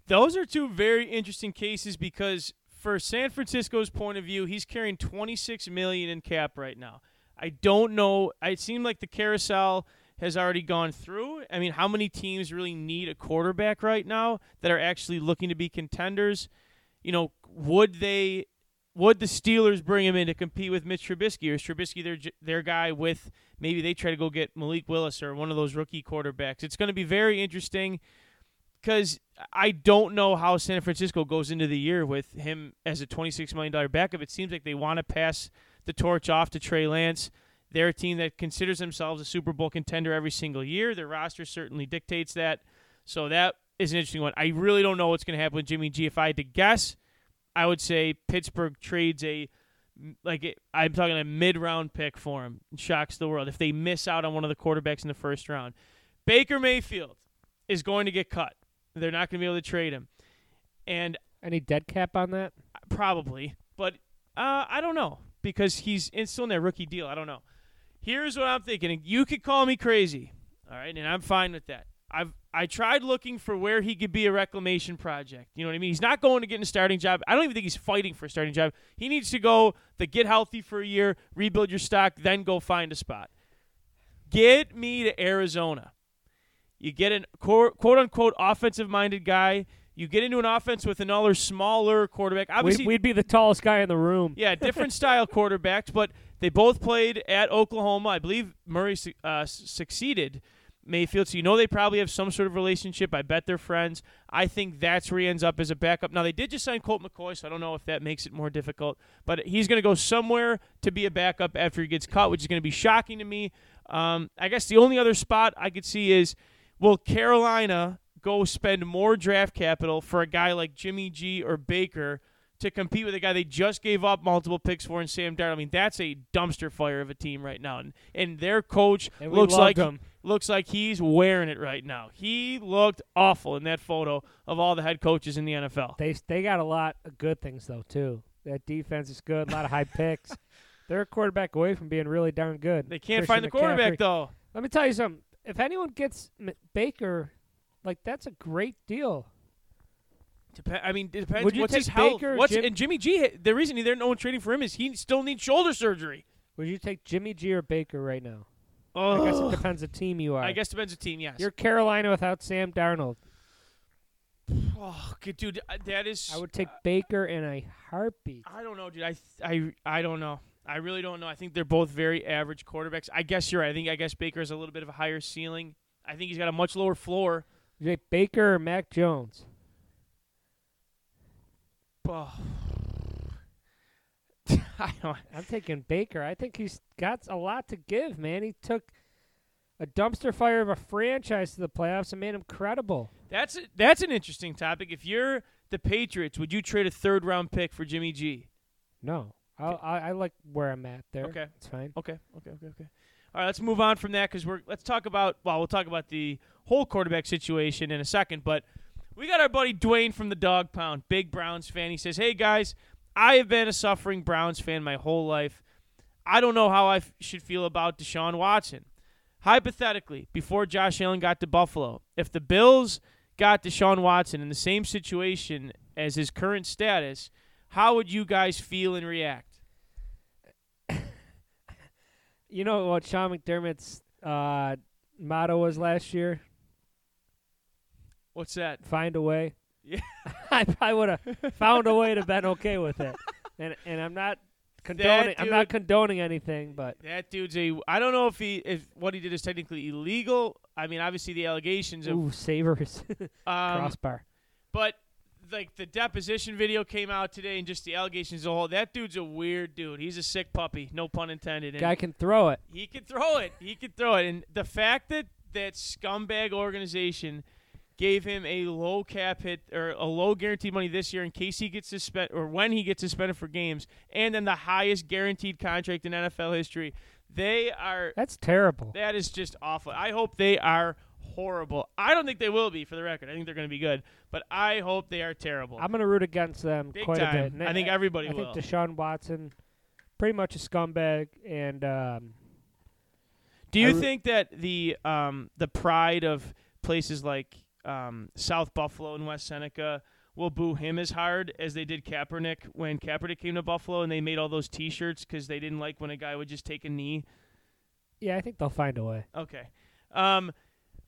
Those are two very interesting cases because for San Francisco's point of view, he's carrying 26 million in cap right now. I don't know. It seemed like the carousel has already gone through. I mean, how many teams really need a quarterback right now that are actually looking to be contenders? You know, would they would the Steelers bring him in to compete with Mitch Trubisky, or is Trubisky their their guy with maybe they try to go get Malik Willis or one of those rookie quarterbacks? It's going to be very interesting because I don't know how San Francisco goes into the year with him as a $26 million backup. It seems like they want to pass the torch off to Trey Lance. They're a team that considers themselves a Super Bowl contender every single year. Their roster certainly dictates that. So that is an interesting one. I really don't know what's going to happen with Jimmy G. If I had to guess, I would say Pittsburgh trades a like it, I'm talking a mid round pick for him. Shocks the world if they miss out on one of the quarterbacks in the first round. Baker Mayfield is going to get cut. They're not going to be able to trade him, and Any dead cap on that? probably, but uh, I don't know because he's in, still in their rookie deal. I don't know. Here's what I'm thinking. You could call me crazy, all right, and I'm fine with that. I've I tried looking for where he could be a reclamation project. You know what I mean? He's not going to get a starting job. I don't even think he's fighting for a starting job. He needs to go the get healthy for a year, rebuild your stock, then go find a spot. Get me to Arizona. You get a quote unquote offensive minded guy. You get into an offense with another smaller quarterback. Obviously, We'd, we'd be the tallest guy in the room. yeah, different [LAUGHS] style quarterbacks, but they both played at Oklahoma. I believe Murray uh, succeeded Mayfield, so you know they probably have some sort of relationship. I bet they're friends. I think that's where he ends up as a backup. Now they did just sign Colt McCoy, so I don't know if that makes it more difficult. But he's going to go somewhere to be a backup after he gets cut, which is going to be shocking to me. Um, I guess the only other spot I could see is will Carolina go spend more draft capital for a guy like Jimmy G or Baker to compete with a guy they just gave up multiple picks for in Sam Darnold? I mean, that's a dumpster fire of a team right now, and and their coach And looks like him. looks like he's wearing it right now. He looked awful in that photo of all the head coaches in the NFL. They they got a lot of good things though too. That defense is good. A lot of high [LAUGHS] picks. They're a quarterback away from being really darn good. They can't Christian find the quarterback McCaffrey. though. Let me tell you something. If anyone gets M- Baker, like that's a great deal. Dep- I mean, it depends. Would you What's take his health? Baker, What's Jim- and Jimmy G? The reason they're no one trading for him is he still needs shoulder surgery. Would you take Jimmy G or Baker right now? Oh, I guess it depends the team you are. I guess depends the team. Yes. you're Carolina without Sam Darnold. oh, good dude. uh, That is. I would take Baker in a heartbeat. I don't know, dude. I I I don't know. I really don't know. I think they're both very average quarterbacks. I guess you're right. I think I guess Baker has a little bit of a higher ceiling. I think he's got a much lower floor. Baker or Mac Jones. Oh. [SIGHS] I don't. I'm taking Baker. I think he's got a lot to give, man. He took a dumpster fire of a franchise to the playoffs and made him credible. That's a, that's an interesting topic. If you're the Patriots, would you trade a third round pick for Jimmy G? No, I'll, I I like where I'm at there. Okay. it's fine. Okay, okay, okay, okay. All right, let's move on from that because we're let's talk about well, we'll talk about the whole quarterback situation in a second, but we got our buddy Dwayne from the Dog Pound, big Browns fan. He says, "Hey guys, I have been a suffering Browns fan my whole life. I don't know how I f- should feel about Deshaun Watson. Hypothetically, before Josh Allen got to Buffalo, if the Bills got Deshaun Watson in the same situation as his current status, how would you guys feel and react?" [LAUGHS] You know what Sean McDermott's uh, motto was last year? What's that? Find a way. Yeah. [LAUGHS] I probably would have found a way to been okay with it. [LAUGHS] And and I'm not condoning. I'm not condoning anything, but That dude's a. I don't know if he if what he did is technically illegal. I mean, obviously the allegations of ooh, savers [LAUGHS] um, crossbar. but like the deposition video came out today, and just the allegations as a whole. That dude's a weird dude. He's a sick puppy, no pun intended. And Guy can throw it. he can throw it. He can throw it. And the fact that that scumbag organization gave him a low cap hit or a low guaranteed money this year in case he gets suspended or when he gets suspended for games, and then the highest guaranteed contract in NFL history. They are That's terrible. that is just awful. I hope they are horrible. I don't think they will be, for the record. I think they're going to be good, but I hope they are terrible. I'm gonna root against them Big quite a bit. And I think everybody will I will. think Deshaun Watson, pretty much a scumbag, and um, Do you I think that the um, the pride of places like um, South Buffalo and West Seneca will boo him as hard as they did Kaepernick when Kaepernick came to Buffalo and they made all those T-shirts because they didn't like when a guy would just take a knee? yeah, I think they'll find a way. Okay. Um,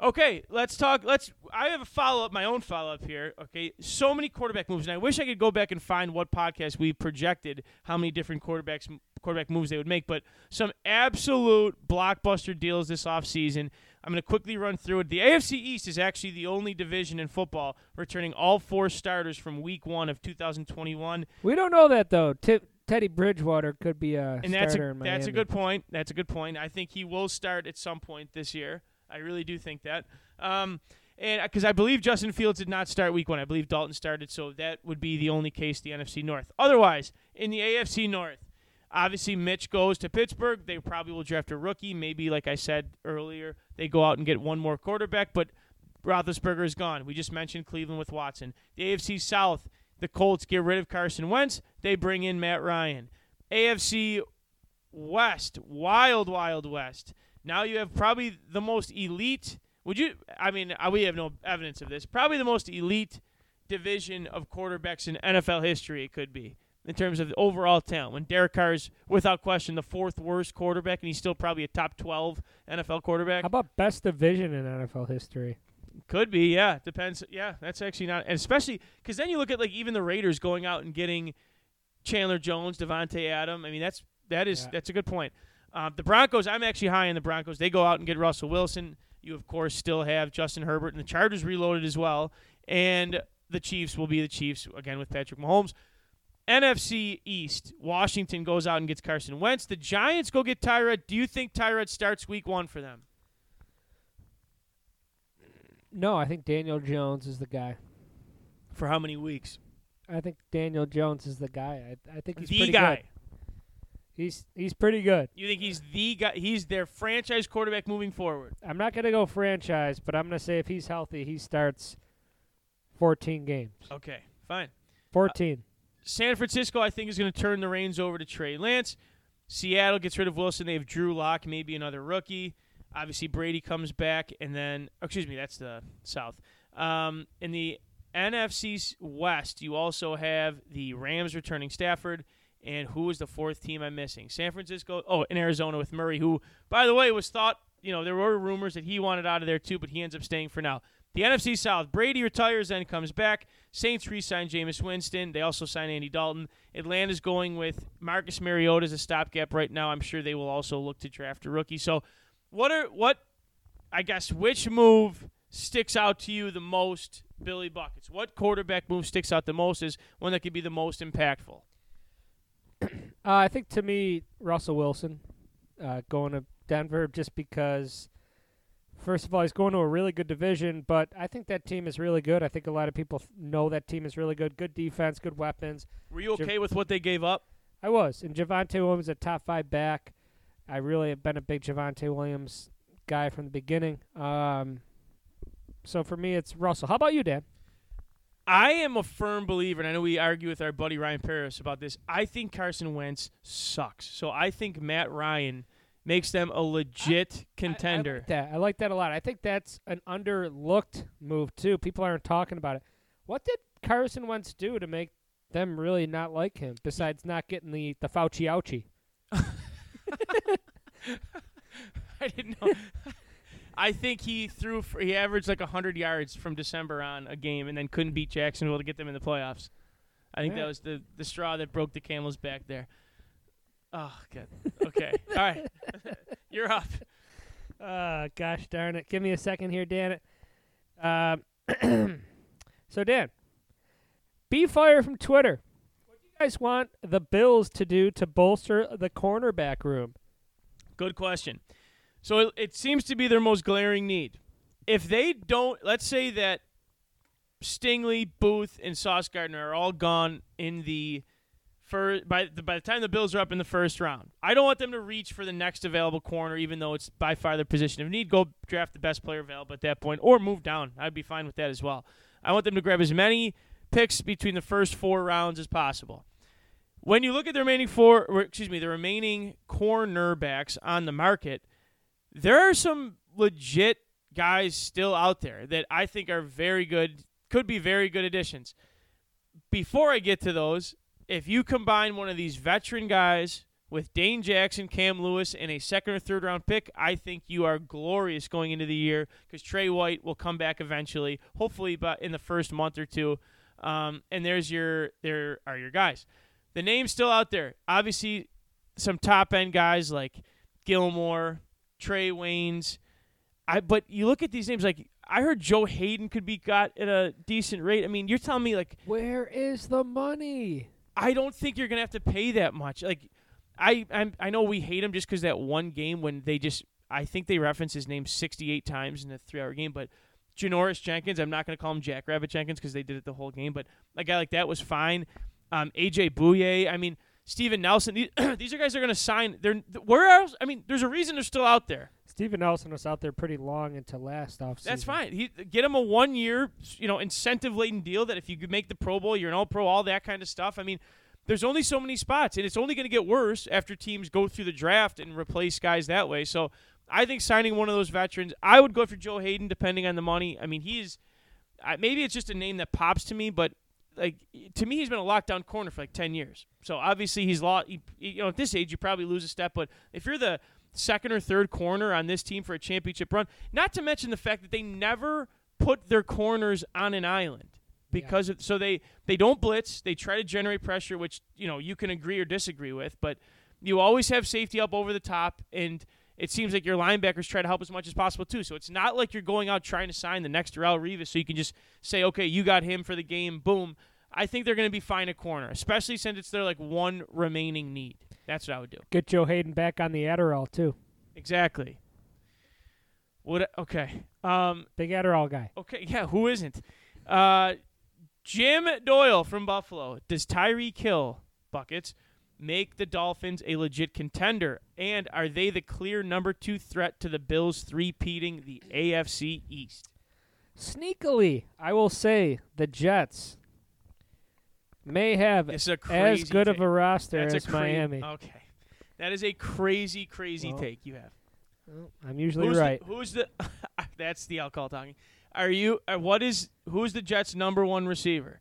okay, let's talk. Let's. I have a follow up, my own follow up here. Okay, so many quarterback moves, and I wish I could go back and find what podcast we projected how many different quarterbacks quarterback moves they would make. But some absolute blockbuster deals this offseason. I'm going to quickly run through it. The AFC East is actually the only division in football returning all four starters from Week One of 2021, We don't know that though. Ti Teddy Bridgewater could be a and that's starter a that's a good point. That's a good point. I think he will start at some point this year. I really do think that. Um, and because I believe Justin Fields did not start Week One, I believe Dalton started, so that would be the only case the NFC North. Otherwise, in the AFC North, obviously Mitch goes to Pittsburgh. They probably will draft a rookie. Maybe, like I said earlier, they go out and get one more quarterback, but Roethlisberger is gone. We just mentioned Cleveland with Watson. The AFC South, the Colts get rid of Carson Wentz. They bring in Matt Ryan. AFC West, wild, wild West. Now you have probably the most elite. Would you? I mean, uh, we have no evidence of this. Probably the most elite division of quarterbacks in NFL history. It could be in terms of overall talent. When Derek Carr is without question the fourth worst quarterback, and he's still probably a top twelve NFL quarterback. How about best division in NFL history? Could be, yeah. Depends. Yeah, that's actually not, and especially because then you look at like even the Raiders going out and getting Chandler Jones, Davante Adam. I mean, that's that is Yeah. that's a good point. Um, the Broncos, I'm actually high on the Broncos. They go out and get Russell Wilson. You of course still have Justin Herbert, and the Chargers reloaded as well. And the Chiefs will be the Chiefs again with Patrick Mahomes. NFC East, Washington goes out and gets Carson Wentz. The Giants go get Tyrod. Do you think Tyrod starts Week One for them? No, I think Daniel Jones is the guy. For how many weeks? I think Daniel Jones is the guy. I, I think he's the pretty guy. good. He's he's pretty good. You think he's the guy? He's their franchise quarterback moving forward. I'm not gonna go franchise, but I'm gonna say if he's healthy, he starts 14 games. Okay, fine. 14. San Francisco, I think, is going to turn the reins over to Trey Lance. Seattle gets rid of Wilson. They have Drew Lock, maybe another rookie. Obviously, Brady comes back, and then, oh, excuse me, that's the South. Um, in the NFC West, you also have the Rams returning Stafford. And who is the fourth team I'm missing? San Francisco. Oh, in Arizona with Murray, who, by the way, was thought, you know, there were rumors that he wanted out of there too, but he ends up staying for now. The NFC South, Brady retires, then comes back. Saints re-sign Jameis Winston. They also sign Andy Dalton. Atlanta's going with Marcus Mariota as a stopgap right now. I'm sure they will also look to draft a rookie. So, what are what? I guess which move sticks out to you the most, Billy Buckets? What quarterback move sticks out the most is one that could be the most impactful? [CLEARS THROAT] Uh, I think to me, Russell Wilson uh, going to Denver just because, first of all, he's going to a really good division, but I think that team is really good. I think a lot of people f- know that team is really good. Good defense, good weapons. Were you okay with what they gave up? I was. And Javonte Williams, a top five back. I really have been a big Javonte Williams guy from the beginning. Um, so for me, it's Russell. How about you, Dan? I am a firm believer, and I know we argue with our buddy Ryan Paris about this. I think Carson Wentz sucks. So I think Matt Ryan makes them a legit I- contender. I, like that. I like that a lot. I think that's an underlooked move too. People aren't talking about it. What did Carson Wentz do to make them really not like him? Besides not getting the the Fauci ouchie. [LAUGHS] I didn't know. I think he threw for, he averaged like 100 yards from December on a game and then couldn't beat Jacksonville to get them in the playoffs. I think Yeah. that was the, the straw that broke the camel's back there. Oh, good. Okay. [LAUGHS] All right. [LAUGHS] You're up. Uh, gosh darn it. Give me a second here, Dan. Um, [CLEARS THROAT] so, Dan, be fire from Twitter. What do you guys want the Bills to do to bolster the cornerback room? Good question. So it, it seems to be their most glaring need. If they don't, let's say that Stingley, Booth, and Sauce Gardner are all gone in the first by the, by the time the Bills are up in the first round. I don't want them to reach for the next available corner, even though it's by far their position of need. Go draft the best player available at that point, or move down. I'd be fine with that as well. I want them to grab as many picks between the first four rounds as possible. When you look at the remaining four, excuse me, the remaining cornerbacks on the market, there are some legit guys still out there that I think are very good, could be very good additions. Before I get to those, if you combine one of these veteran guys with Dane Jackson, Cam Lewis, and a second or third round pick, I think you are glorious going into the year because Trey White will come back eventually, hopefully, but in the first month or two. Um, and there's your there are your guys. The name's still out there. Obviously, some top end guys like Gilmore, Trae Waynes. I but you look at these names like I heard Joe Haden could be got at a decent rate. I mean, you're telling me like Where is the money? I don't think you're gonna have to pay that much. Like I I'm, I know we hate him just because that one game when they just I think they reference his name 68 times in a three hour game, but. Janoris Jenkins, I'm not to call him Jackrabbit Jenkins because they did it the whole game, but a guy like that was fine. Um, AJ Bouye, I mean, Steven Nelson. These, [CLEARS THROAT] these are guys are going to sign. They're where else? I mean, there's a reason they're still out there. Steven Nelson was out there pretty long into last offseason. That's fine. He get him a one year, you know, incentive laden deal that if you could make the Pro Bowl, you're an All Pro, all that kind of stuff. I mean, there's only so many spots, and it's only going to get worse after teams go through the draft and replace guys that way. So I think signing one of those veterans, I would go for Joe Haden, depending on the money. I mean, he's maybe it's just a name that pops to me, but like to me, he's been a lockdown corner for like ten years. So obviously, he's lost. He, you know, at this age, you probably lose a step. But if you're the second or third corner on this team for a championship run, not to mention the fact that they never put their corners on an island because of, so they they don't blitz. They try to generate pressure, which you know you can agree or disagree with, but you always have safety up over the top and. It seems like your linebackers try to help as much as possible too. So it's not like you're going out trying to sign the next Darrelle Revis, so you can just say, "Okay, you got him for the game." Boom. I think they're going to be fine at corner, especially since it's their like one remaining need. That's what I would do. Get Joe Haden back on the Adderall too. Exactly. What? Okay. Um. Big Adderall guy. Okay. Yeah. Who isn't? Uh, Jim Doyle from Buffalo. Does Tyreek Hill buckets make the Dolphins a legit contender? And are they the clear number two threat to the Bills three-peating the AFC East? Sneakily, I will say the Jets may have It's a as good of a roster That's a as cra- Miami. Okay. That is a crazy, crazy Well, take you have. Well, I'm usually who's right. The, who's the? [LAUGHS] that's the alcohol talking. Are you? Uh, what is? Who's the Jets' number one receiver?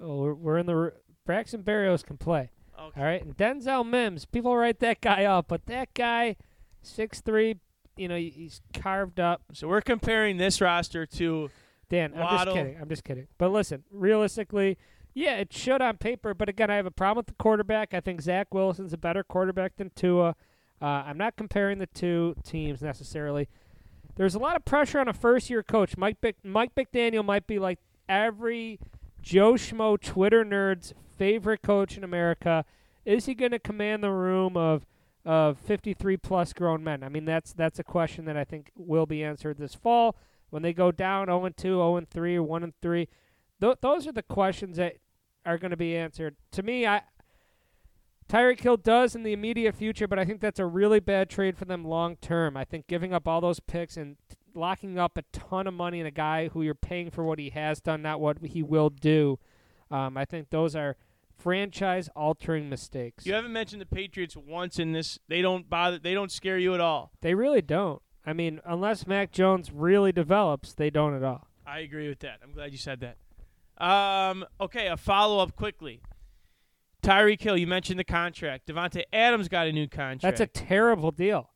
oh, we're, we're in the r- Braxton Berrios can play. Okay. All right, and Denzel Mims. People write that guy up, but that guy, six three. You know, he's carved up. So we're comparing this roster to. Dan, I'm just kidding. I'm just kidding. But listen, realistically, yeah, it should on paper. But again, I have a problem with the quarterback. I think Zach Wilson's a better quarterback than Tua. Uh, I'm not comparing the two teams necessarily. There's a lot of pressure on a first-year coach. Mike Bic- Mike McDaniel might be like every Joe Schmo Twitter nerd's favorite coach in America. Is he going to command the room of of 53 plus grown men? I mean, that's that's a question that I think will be answered this fall when they go down 0 2, 0 3, 1 and 3. Th- those are the questions that are going to be answered. To me, I Tyreek Hill does in the immediate future, but I think that's a really bad trade for them long term. I think giving up all those picks and t- locking up a ton of money in a guy who you're paying for what he has done, not what he will do. Um, I think those are franchise altering mistakes. You haven't mentioned the Patriots once in this. They don't bother. They don't scare you at all. They really don't. I mean, unless Mac Jones really develops, they don't at all. I agree with that. I'm glad you said that. Um, okay, a follow up quickly. Tyreek Hill, you mentioned the contract. Davante Adams got a new contract. That's a terrible deal.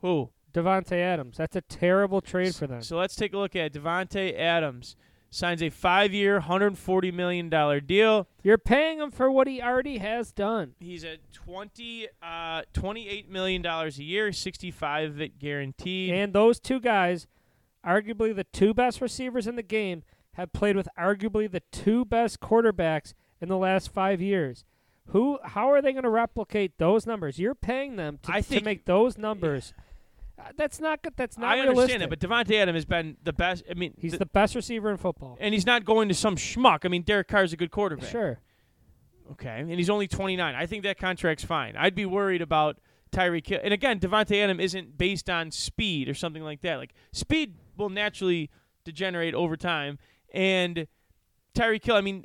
who? Davante Adams. That's a terrible trade for them. So let's take a look at Davante Adams. Signs a five-year, hundred forty million dollar deal. You're paying him for what he already has done. He's at 20, uh, $28 million a year, 65 of it guaranteed. And those two guys, arguably the two best receivers in the game, have played with arguably the two best quarterbacks in the last five years. Who? How are they going to replicate those numbers? You're paying them to, I to make those numbers. Uh, that's not good. That's not I realistic. understand that, but Davante Adams has been the best. I mean, he's th- the best receiver in football. and he's not going to some schmuck. I mean, Derek Carr's a good quarterback. Sure. Okay, and he's only 29. I think that contract's fine. I'd be worried about Tyreek Hill. And again, Davante Adams isn't based on speed or something like that. Like speed will naturally degenerate over time, and Tyreek Hill. I mean,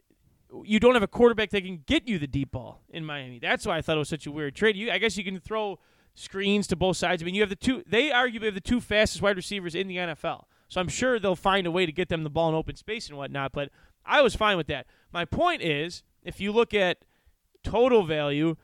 you don't have a quarterback that can get you the deep ball in Miami. That's why I thought it was such a weird trade. You, I guess you can throw screens to both sides. I mean, you have the two. They arguably have the two fastest wide receivers in the NFL. So I'm sure they'll find a way to get them the ball in open space and whatnot. But I was fine with that. My point is, if you look at total value,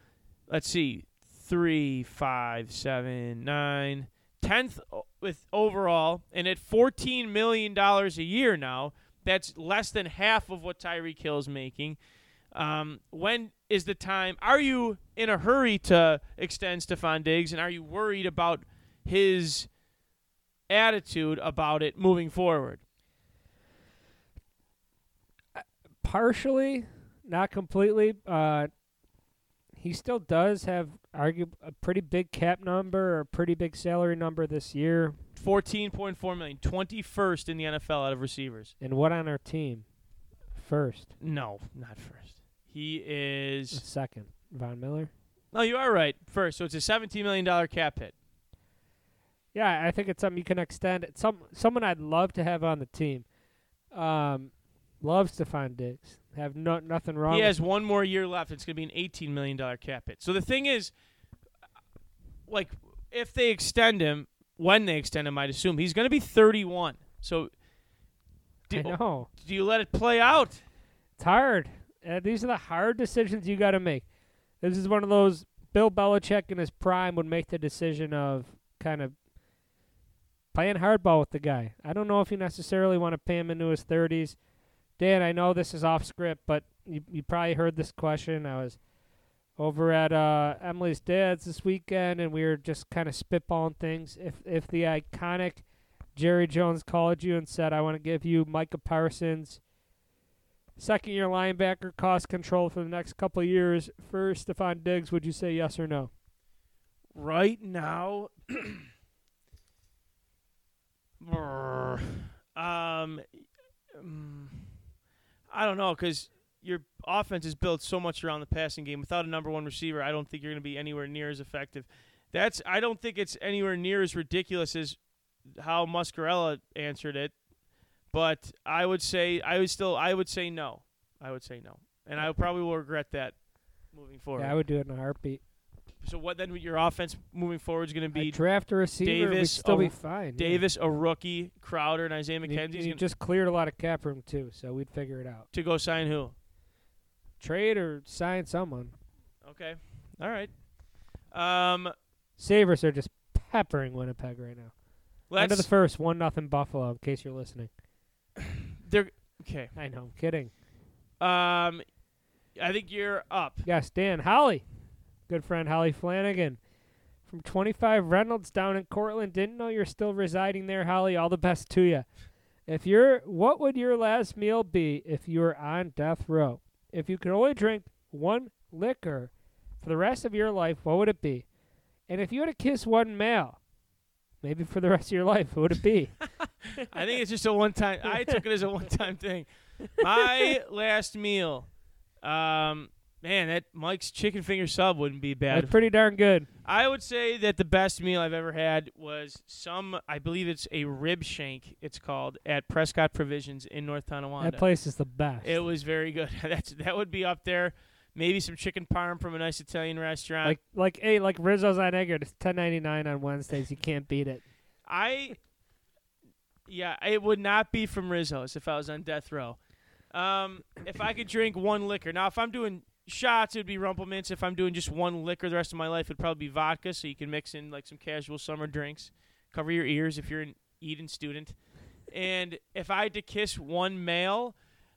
let's see, three, five, seven, nine, tenth with overall, and at fourteen million dollars a year now, that's less than half of what Tyreek Hill is making. Um, when is the time? Are you in a hurry to extend Stefon Diggs, and are you worried about his attitude about it moving forward. partially, not completely. Uh, he still does have argue a pretty big cap number or a pretty big salary number this year. 14.4 million, 21st in the NFL out of receivers. And what on our team? First, No, not first. He is second, Von Miller. No, you are right. First, so it's a 17 million dollar cap hit. Yeah, I think it's something you can extend. It's some someone I'd love to have on the team. Um, loves Stefon Diggs. Have no nothing wrong. He has one more year left. It's going to be an 18 million dollar cap hit. So the thing is like if they extend him, when they extend him, I'd assume he's going to be 31. So do, I know. do you let it play out? It's hard. Uh, these are the hard decisions you got to make. This is one of those Bill Belichick in his prime would make the decision of kind of playing hardball with the guy. I don't know if you necessarily want to pay him into his 30s. Dan, I know this is off script, but you, you probably heard this question. I was over at uh, Emily's dad's this weekend, and we were just kind of spitballing things. If if the iconic Jerry Jones called you and said, "I want to give you Micah Parsons." second year linebacker cost control for the next couple years for Stefon Diggs, would you say yes or no? Right now [CLEARS THROAT] um mm, I don't know cuz your offense is built so much around the passing game. Without a number one receiver, I don't think you're going to be anywhere near as effective. That's I don't think it's anywhere near as ridiculous as how Muscarella answered it. But I would say I would still I would say no. I would say no, and I probably will regret that moving forward. Yeah, I would do it in a heartbeat. so what then? Your offense moving forward is going to I'd be draft a receiver, we'd Davis, still a- be fine. yeah. Davis, a rookie, Crowder, and Isaiah McKenzie. you- you just cleared a lot of cap room too, so we'd figure it out. to go sign who? Trade or sign someone. Okay, all right. Um, Sabres are just peppering Winnipeg right now. End of the first, one nothing Buffalo. In case you're listening, [COUGHS] They're okay. I know, I'm kidding. Um, I think you're up. Yes, Dan Holly, good friend Holly Flanagan from 25 Reynolds down in Cortland. Didn't know you're still residing there, Holly. All the best to you. If you're, what would your last meal be if you were on death row? If you could only drink one liquor for the rest of your life, what would it be? And if you had to kiss one male, maybe for the rest of your life, what would it be? [LAUGHS] I think it's just a one time. I took it as a one time thing. [LAUGHS] My last meal, um, man, that Mike's chicken finger sub wouldn't be bad. That's pretty darn good. I would say that the best meal I've ever had was some. I believe it's a rib shank. It's called at Prescott Provisions in North Tonawanda. That place is the best. It was very good. [LAUGHS] That's that would be up there. Maybe some chicken parm from a nice Italian restaurant. like, like, hey, like Rizzo's on Eggert. It's 10.99 on Wednesdays. You can't beat it. I, yeah, it would not be from Rizzo's if I was on death row. Um, if I could drink one liquor. Now, if I'm doing shots, it would be Rumple Minze. If I'm doing just one liquor the rest of my life, it'd probably be vodka. So you can mix in like some casual summer drinks. Cover your ears if you're an Eden student. And if I had to kiss one male,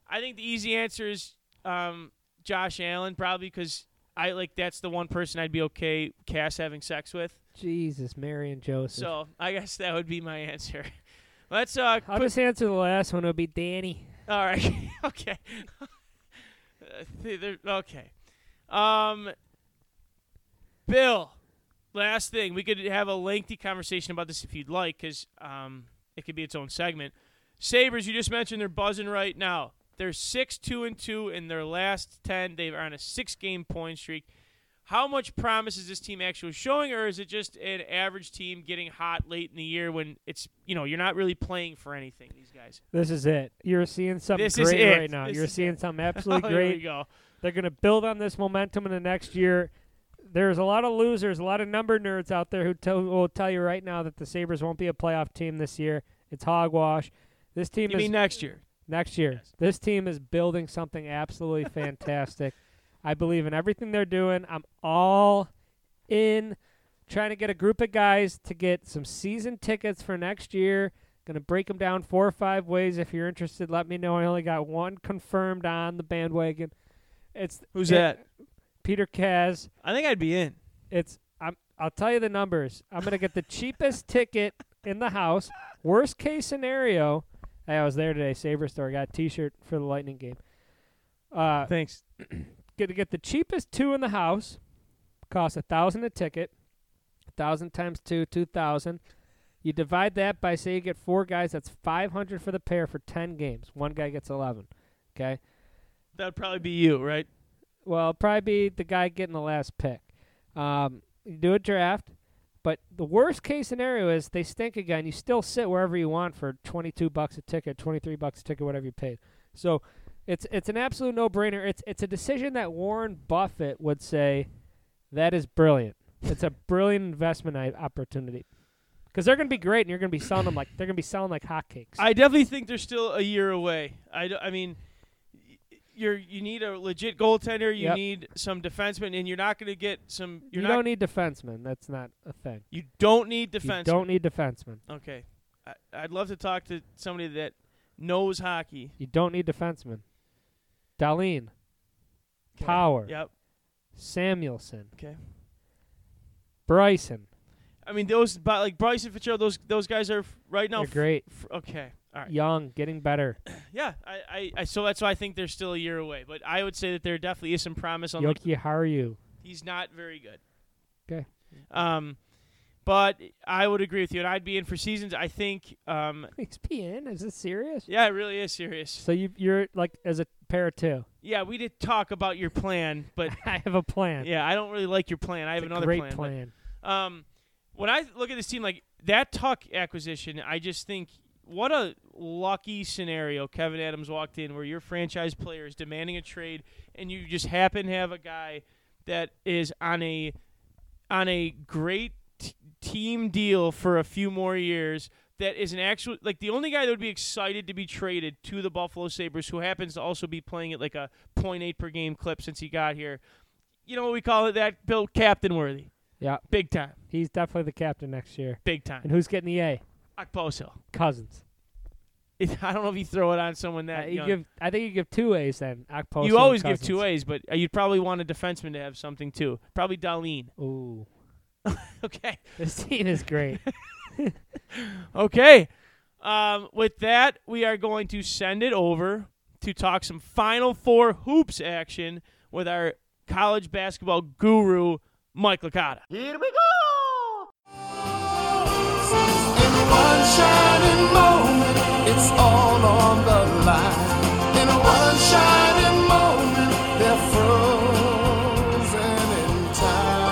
I think the easy answer is um, Josh Allen, probably because I like that's the one person I'd be okay Cass having sex with. Jesus, Mary and Joseph. So I guess that would be my answer. [LAUGHS] Let's uh. I'll just answer the last one. It'll be Danny. all right. [LAUGHS] okay. Okay. Um. Bill, last thing we could have a lengthy conversation about this if you'd like, because um, it could be its own segment. Sabres, you just mentioned they're buzzing right now. They're six two and two in their last ten. They are on a six game point streak. How much promise is this team actually showing, or is it just an average team getting hot late in the year when it's you know you're not really playing for anything? These guys. This is it. You're seeing something This is great it. right now. This You're seeing it. something absolutely [LAUGHS] Oh, here we great. go. They're going to build on this momentum in the next year. There's a lot of losers, a lot of number nerds out there who tell, will tell you right now that the Sabres won't be a playoff team this year. It's hogwash. This team You is mean next year? next year. Yes. This team is building something absolutely fantastic. I believe in everything they're doing. I'm all in trying to get a group of guys to get some season tickets for next year. Going to break them down four or five ways. If you're interested, let me know. I only got one confirmed on the bandwagon. It's Who's it- that? Peter Kaz. I think I'd be in. It's I'm I'll tell you the numbers. I'm gonna get the [LAUGHS] cheapest ticket in the house. Worst case scenario, hey, I was there today. Saber store got a T-shirt for the Lightning game. Uh, Thanks. [CLEARS THROAT] get to get the cheapest two in the house. Cost a thousand a ticket. A thousand times two, two thousand. You divide that by say you get four guys. That's five hundred for the pair for ten games. One guy gets eleven. Okay. That would probably be you, right? Well, probably be the guy getting the last pick. Um, you do a draft, but the worst case scenario is they stink again. You still sit wherever you want for twenty-two bucks a ticket, twenty-three bucks a ticket, whatever you paid. So it's it's an absolute no-brainer. It's it's a decision that Warren Buffett would say that is brilliant. It's a brilliant investment i- opportunity because they're going to be great, and you're going to be selling them like they're going to be selling like hotcakes. I definitely think they're still a year away. I, d- I mean, you're you need a legit goaltender. You Yep. need some defensemen, and you're not going to get some. you You're not. don't need defensemen. That's not a thing. you don't need defensemen. You don't need defensemen. Okay, I, I'd love to talk to somebody that knows hockey. You don't need defensemen. Dahlin, Okay. Power, Yep. Samuelsson, Okay. Bryson. I mean, those but like Bryson Fitzgerald, those those guys are f- right now. They're f- great. f- okay. All right. Young, getting better. [CLEARS THROAT] Yeah. I, I, I so that's why I think they're still a year away. But I would say that there definitely is some promise on Yoki Haru. He's not very good. Okay. Um, but I would agree with you, and I'd be in for seasons. I think. Um, [LAUGHS] XPN? Is this serious? yeah, it really is serious. So you you're like as a pair two. Yeah, we did talk about your plan, but [LAUGHS] I have a plan. yeah, I don't really like your plan. I have It's another great plan. but, um, when I look at this team, like that Tuch acquisition, I just think what a lucky scenario Kevin Adams walked in, where your franchise player is demanding a trade, and you just happen to have a guy that is on a on a great t- team deal for a few more years. That is an actual like the only guy that would be excited to be traded to the Buffalo Sabres, who happens to also be playing at like a .8 per game clip since he got here. You know what we call it? That Bill Captain worthy, Yeah, big time, he's definitely the captain next year. big time. And who's getting the A? Okposo. Cozens. I don't know if you throw it on someone Uh, that you young. give. I think you give two A's then. Okposo you always give two A's, but uh, you'd probably want a defenseman to have something too. Probably Dahlin. Ooh, [LAUGHS] Okay. this team is great. [LAUGHS] [LAUGHS] Okay. Um, with that, we are going to send it over to talk some Final Four hoops action with our college basketball guru, Mike Licata. one shining moment, it's all on the line. In one shining moment, they're frozen in time.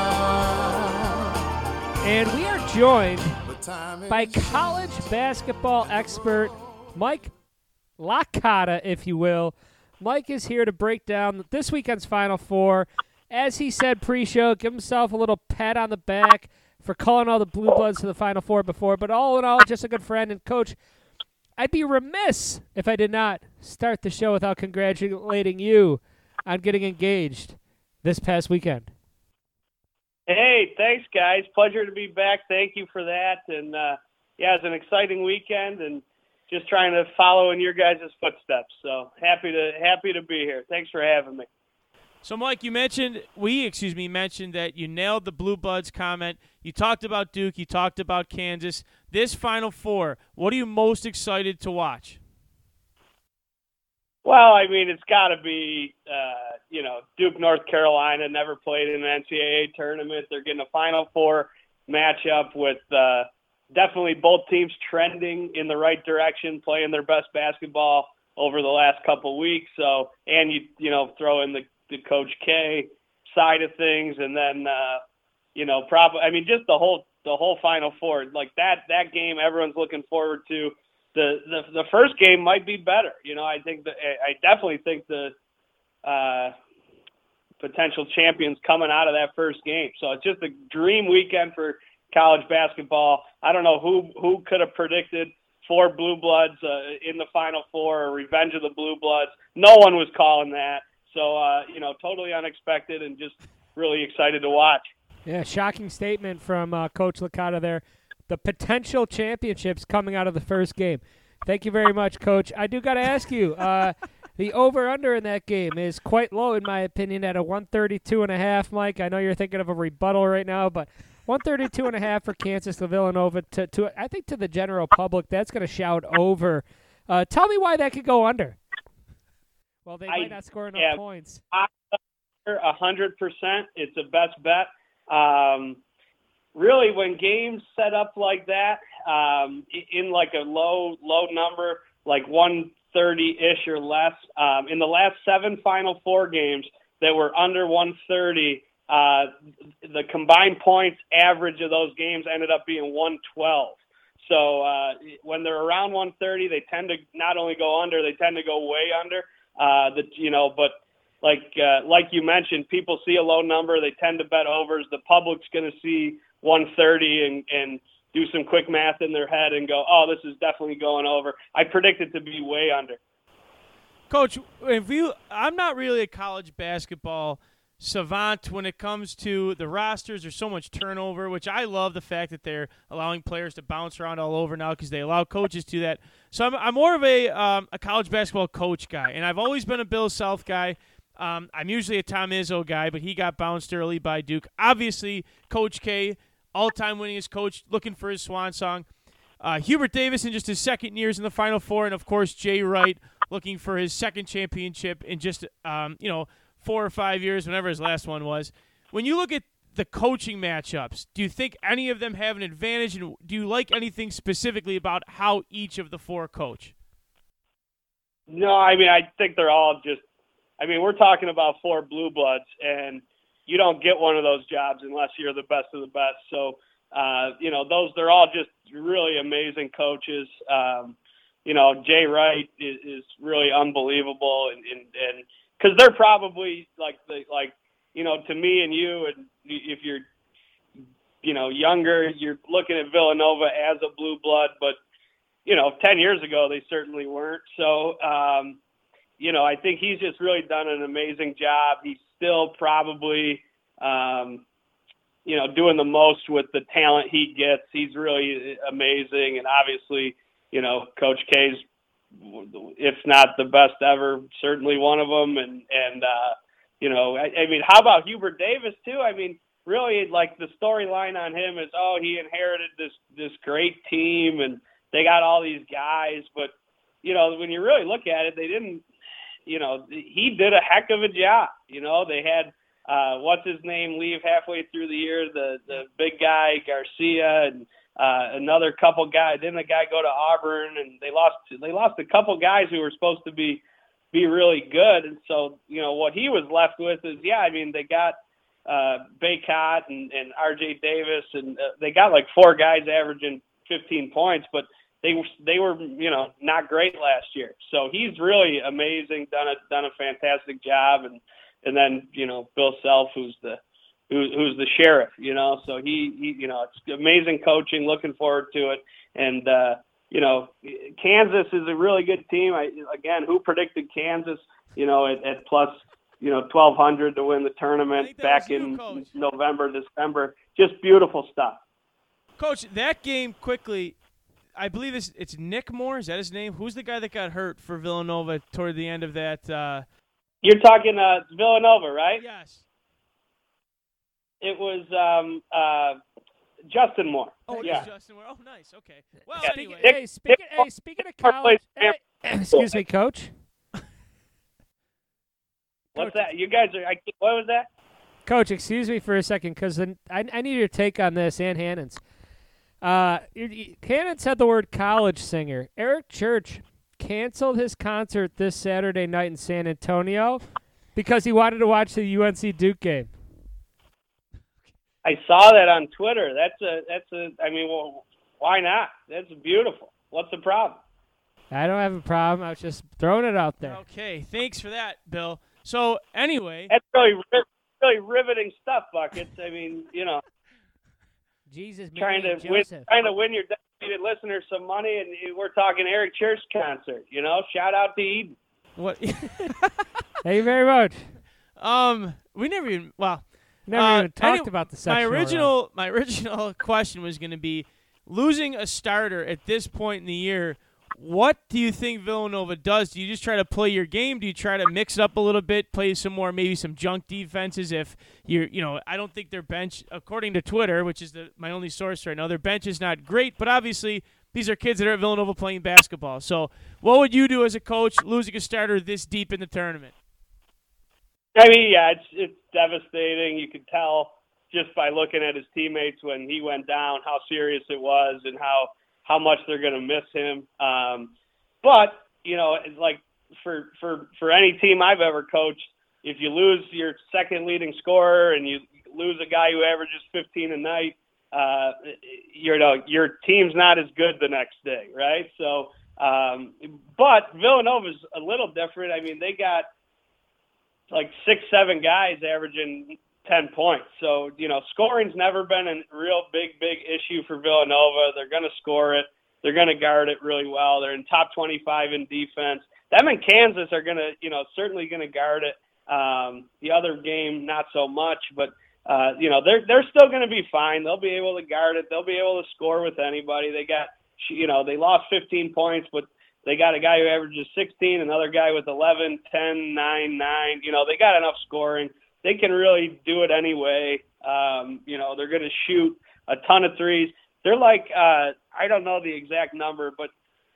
and we are joined But time by college basketball expert Mike Licata, if you will. Mike is here to break down this weekend's Final Four. As he said pre-show, give himself a little pat on the back for calling all the Blue Bloods to the Final Four before. But all in all, just a good friend and coach. I'd be remiss if I did not start the show without congratulating you on getting engaged this past weekend. Hey, thanks, guys. Pleasure to be back. Thank you for that. And uh, yeah, it's an exciting weekend, and just trying to follow in your guys' footsteps. So happy to happy to be here. Thanks for having me. So, Mike, you mentioned we, excuse me, mentioned that you nailed the Blue Bloods comment. You talked about Duke. You talked about Kansas. This Final Four, what are you most excited to watch? Well, I mean, it's got to be uh, you know Duke, North Carolina. Never played in an NCAA tournament. They're getting a Final Four matchup with uh, definitely both teams trending in the right direction, playing their best basketball over the last couple weeks. So, and you you know throw in the the Coach K side of things, and then uh, you know probably I mean just the whole the whole Final Four like that that game everyone's looking forward to. The, the the first game might be better. You know, I think that I definitely think the uh, potential champions coming out of that first game. So it's just a dream weekend for college basketball. I don't know who who could have predicted four blue bloods uh, in the final four or revenge of the blue bloods. No one was calling that. So uh, you know, totally unexpected and just really excited to watch. Yeah, shocking statement from uh, Coach Licata there. The potential championships coming out of the first game. Thank you very much, Coach. I do got to ask you, uh, [LAUGHS] the over/under in that game is quite low, in my opinion, at a 132 and a half. Mike, I know you're thinking of a rebuttal right now, but 132 and a half for Kansas to Villanova. To, to I think to the general public, that's going to shout over. Uh, tell me why that could go under. Well, they I- might not score enough yeah. points. A hundred percent. It's a best bet. Um, really, when games set up like that, um, in like a low low number, like one thirty ish or less, um, in the last seven Final Four games that were under one thirty, uh, the combined points average of those games ended up being one twelve. So uh, when they're around 130, they tend to not only go under, they tend to go way under. Uh, the you know, but like uh, like you mentioned, people see a low number, they tend to bet overs. The public's going to see 130 and and do some quick math in their head and go, oh, this is definitely going over. I predict it to be way under. Coach, if you, I'm not really a college basketball savant when it comes to the rosters. There's so much turnover, which I love the fact that they're allowing players to bounce around all over now because they allow coaches to that. So I'm, I'm more of a um, a college basketball coach guy, and I've always been a Bill Self guy. Um, I'm usually a Tom Izzo guy, but he got bounced early by Duke. Obviously, Coach K, all-time winningest coach, looking for his swan song. Uh, Hubert Davis in just his second years in the Final Four, and of course Jay Wright looking for his second championship in just um, you know four or five years, whenever his last one was. When you look at the coaching matchups, do you think any of them have an advantage, and do you like anything specifically about how each of the four coach? No, I mean I think they're all just. I mean we're talking about four blue bloods, and you don't get one of those jobs unless you're the best of the best. So uh, you know those they're all just really amazing coaches. Um, you know Jay Wright is, is really unbelievable, and and and because they're probably like the like you know to me and you, and if you're you know younger, you're looking at Villanova as a blue blood, but you know, 10 years ago, they certainly weren't. So, um, you know, I think he's just really done an amazing job. He's still probably, um, you know, doing the most with the talent he gets. He's really amazing. And obviously, you know, Coach K's, if not the best ever, certainly one of them. And, and, uh, you know, I, I mean, how about Hubert Davis too? I mean, really like the storyline on him is, oh, he inherited this, this great team and, they got all these guys, but you know, when you really look at it, they didn't. You know, he did a heck of a job. You know, they had uh, what's his name leave halfway through the year, the the big guy Garcia and uh, another couple guys. Then the guy go to Auburn, and they lost. They lost a couple guys who were supposed to be be really good. And so, you know, what he was left with is, yeah, I mean, they got uh, Bacot and, and R.J. Davis, and uh, they got like four guys averaging 15 points, but they were they were you know not great last year. So he's really amazing, done a done a fantastic job, and and then you know Bill Self, who's the who, who's the sheriff, you know. So he, he you know it's amazing coaching. Looking forward to it, and uh, you know Kansas is a really good team. I, again, who predicted Kansas? You know at, at plus you know 1200 to win the tournament back in Coach. November, December. Just beautiful stuff. Coach, that game quickly. I believe it's, it's Nick Moore. Is that his name? Who's the guy that got hurt for Villanova toward the end of that? Uh, You're talking uh, Villanova, right? yes. It was um, uh, Justin Moore. Oh, it is yeah. Justin Moore. Oh, nice. Okay. Well, Yeah. anyway. Nick- Hey, speaking, Nick- hey, speaking of college, plays hey, [COUGHS] excuse me, coach. [LAUGHS] What's that? You guys are. I, what was that? Coach, excuse me for a second, because I, I need your take on this and Hannon's. Uh, you- you- said the word college singer. Eric Church canceled his concert this Saturday night in San Antonio because he wanted to watch the UNC Duke game. I saw that on Twitter. That's a. That's a. I mean, well, why not? That's beautiful. What's the problem? I don't have a problem. I was just throwing it out there. Okay. Thanks for that, Bill. So, anyway. That's really, riv- really riveting stuff, buckets. I mean, you know, Jesus, Mary, trying to and win, Joseph. trying to win your dedicated listeners some money, and we're talking Eric Church concert. You know, shout out to Eden. What? [LAUGHS] Thank you very much. um, we never even. Well, Never Uh, even talked any- about the my sexual original my [LAUGHS] original question was going to be losing a starter at this point in the year. What do you think Villanova does? Do you just try to play your game? Do you try to mix it up a little bit, play some more, maybe some junk defenses? If you're, you know, I don't think their bench, according to Twitter, which is the, my only source right now, their bench is not great. But obviously, these are kids that are at Villanova playing basketball. So, what would you do as a coach losing a starter this deep in the tournament? I mean, yeah, it's it's devastating. You could tell just by looking at his teammates when he went down how serious it was and how how much they're going to miss him. Um, but you know, it's like for for for any team I've ever coached, if you lose your second leading scorer and you lose a guy who averages 15 a night, uh, you know your team's not as good the next day, right? So, um, but Villanova's a little different. I mean, they got like six, seven guys averaging 10 points. So, you know, scoring's never been a real big, big issue for Villanova. They're going to score it. They're going to guard it really well. They're in top 25 in defense. Them and Kansas are going to, you know, certainly going to guard it. Um, the other game, not so much, but, uh, you know, they're, they're still going to be fine. They'll be able to guard it. They'll be able to score with anybody. They got, you know, they lost 15 points, but they got a guy who averages 16, another guy with 11, 10, 9, 9. You know, they got enough scoring they can really do it anyway. Um, you know, they're going to shoot a ton of threes. They're like uh, I don't know the exact number, but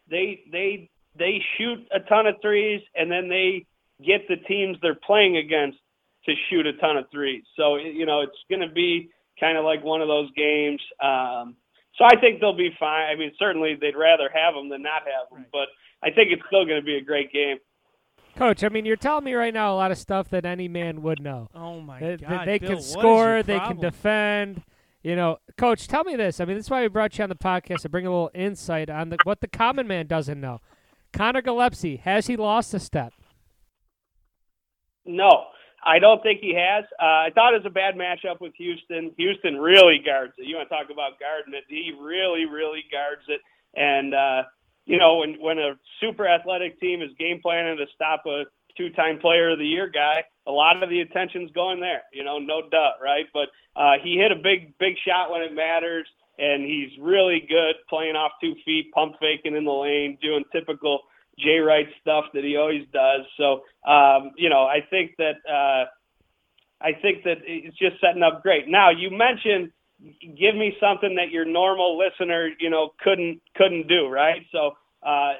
they they they shoot a ton of threes, and then they get the teams they're playing against to shoot a ton of threes. So you know, it's going to be kind of like one of those games. Um, so I think they'll be fine. I mean, certainly they'd rather have them than not have them, but I think it's still going to be a great game. Coach, I mean, you're telling me right now a lot of stuff that any man would know. Oh my They, God! they Bill, can what is score, your they can defend. You know, Coach, tell me this. I mean, this is why we brought you on the podcast to bring a little insight on the, what the common man doesn't know. Connor Gillespie, has he lost a step? No, I don't think he has. Uh, I thought it was a bad matchup with Houston. Houston really guards it. You want to talk about guarding it? He really, really guards it. And uh, you know, when when a super athletic team is game planning to stop a two-time Player of the Year guy, a lot of the attention's going there. You know, no doubt, right? But uh, he hit a big, big shot when it matters, and he's really good playing off two feet, pump faking in the lane, doing typical Jay Wright stuff that he always does. So, um, you know, I think that uh, I think that it's just setting up great. Now, you mentioned give me something that your normal listener, you know, couldn't couldn't do, right? So, uh,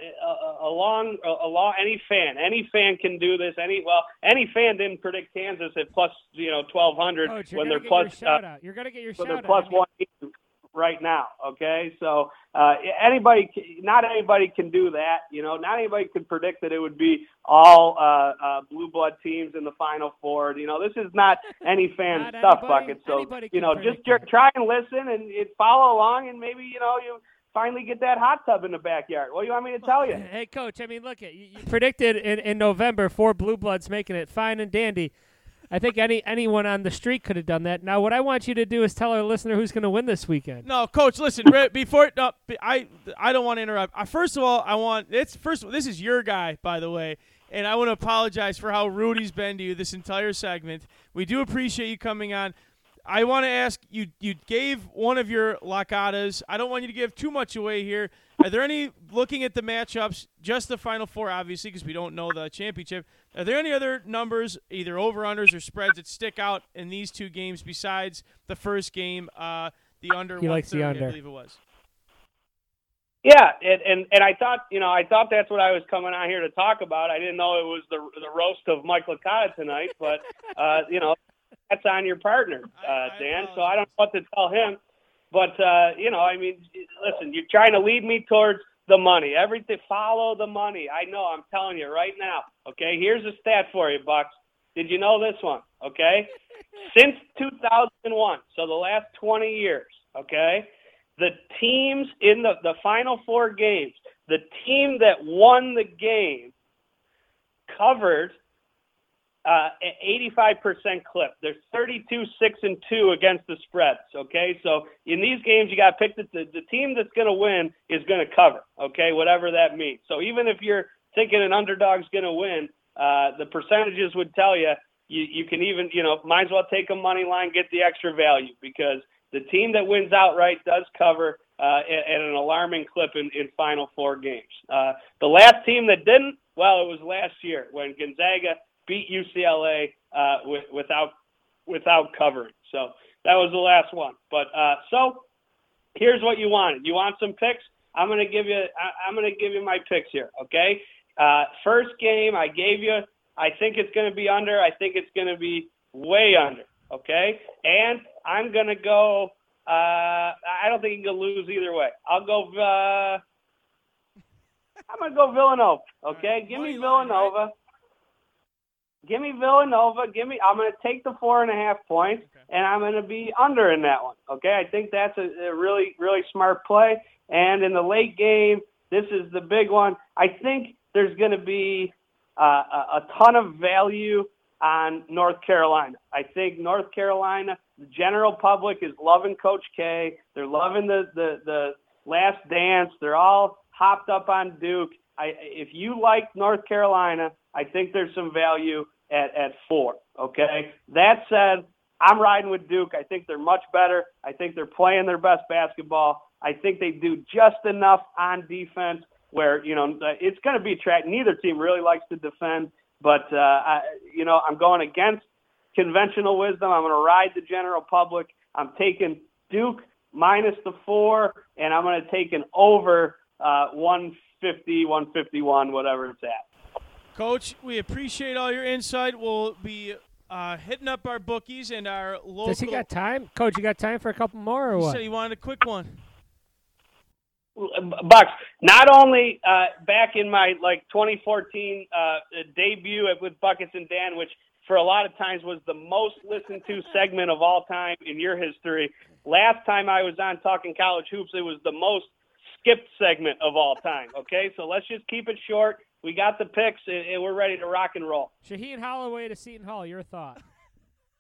along along any fan, any fan can do this. Any well, any fan didn't predict Kansas at plus, you know, twelve hundred you're when gonna they're get plus. your uh, shout out. You're gonna get your shout they're plus out. one right now. Okay, so uh, anybody, not anybody can do that. You know, not anybody could predict that it would be all uh, uh, blue blood teams in the final four. You know, this is not [LAUGHS] any fan Not stuff anybody- bucket. So you know, just that. try and listen and it, follow along, and maybe you know you finally get that hot tub in the backyard. What do you want me to tell you? Hey, Coach. I mean, look, at you, you predicted in, in November four blue bloods making it fine and dandy. I think any anyone on the street could have done that. Now, what I want you to do is tell our listener who's going to win this weekend. No, coach. Listen, before no, I I don't want to interrupt. Uh, first of all, I want it's first. This is your guy, by the way, and I want to apologize for how rude he's been to you this entire segment. We do appreciate you coming on. I want to ask you. You gave one of your lacadas. I don't want you to give too much away here. Are there any looking at the matchups, just the final four, obviously, because we don't know the championship? Are there any other numbers, either over unders or spreads, that stick out in these two games besides the first game, uh, the under? He likes the 130, I under. believe it was. Yeah, and, and and I thought you know I thought that's what I was coming out here to talk about. I didn't know it was the the roast of Mike Licata tonight, but uh, you know that's on your partner, uh, I- I Dan. So I don't know what to tell him, but uh, you know I mean, listen, you're trying to lead me towards the money. Everything follow the money. I know. I'm telling you right now. Okay, here's a stat for you, Bucks. Did you know this one? Okay, [LAUGHS] since 2001, so the last 20 years. Okay the teams in the, the final four games, the team that won the game covered uh, 85% clip. There's 32, 6, and 2 against the spreads. Okay, so in these games, you got to pick the, the, the team that's going to win is going to cover. Okay, whatever that means. So even if you're thinking an underdog's going to win, uh, the percentages would tell you you, you can even, you know, might as well take a money line, get the extra value because the team that wins outright does cover. uh, at, at an alarming clip in, in Final Four games. Uh, the last team that didn't, well, it was last year when Gonzaga beat UCLA uh, with, without without covering. So that was the last one. But uh, so here's what you wanted. You want some picks? I'm gonna give you. I, I'm gonna give you my picks here. Okay. Uh, first game I gave you. I think it's gonna be under. I think it's gonna be way under. Okay. And I'm gonna go. Uh, I don't think you can lose either way. I'll go. Uh, I'm gonna go Villanova. Okay. Give me Villanova. line, right? Give me Villanova. Give me. I'm going to take the four and a half points, and I'm going to be under in that one. Okay, I think that's a, a really, really smart play. And in the late game, this is the big one. I think there's going to be uh, a, a ton of value on North Carolina. I think North Carolina, the general public is loving Coach K. They're loving the the, the Last Dance. They're all hopped up on Duke. I, if you like North Carolina, I think there's some value at, at four. Okay. That said, I'm riding with Duke. I think they're much better. I think they're playing their best basketball. I think they do just enough on defense where you know it's going to be track. Neither team really likes to defend, but uh, I, you know I'm going against conventional wisdom. I'm going to ride the general public. I'm taking Duke minus the four, and I'm going to take an over uh, 150, 151, whatever it's at. Coach, we appreciate all your insight. We'll be uh, hitting up our bookies and our local. Does he got time, Coach? You got time for a couple more or He what? said he wanted a quick one. Bucks. Not only uh, back in my like 2014 uh, debut with Buckets and Dan, which for a lot of times was the most listened to segment of all time in your history. Last time I was on talking college hoops, it was the most skipped segment of all time. Okay, so let's just keep it short. We got the picks and, and we're ready to rock and roll. Shaheen Holloway to Seton Hall. Your thought?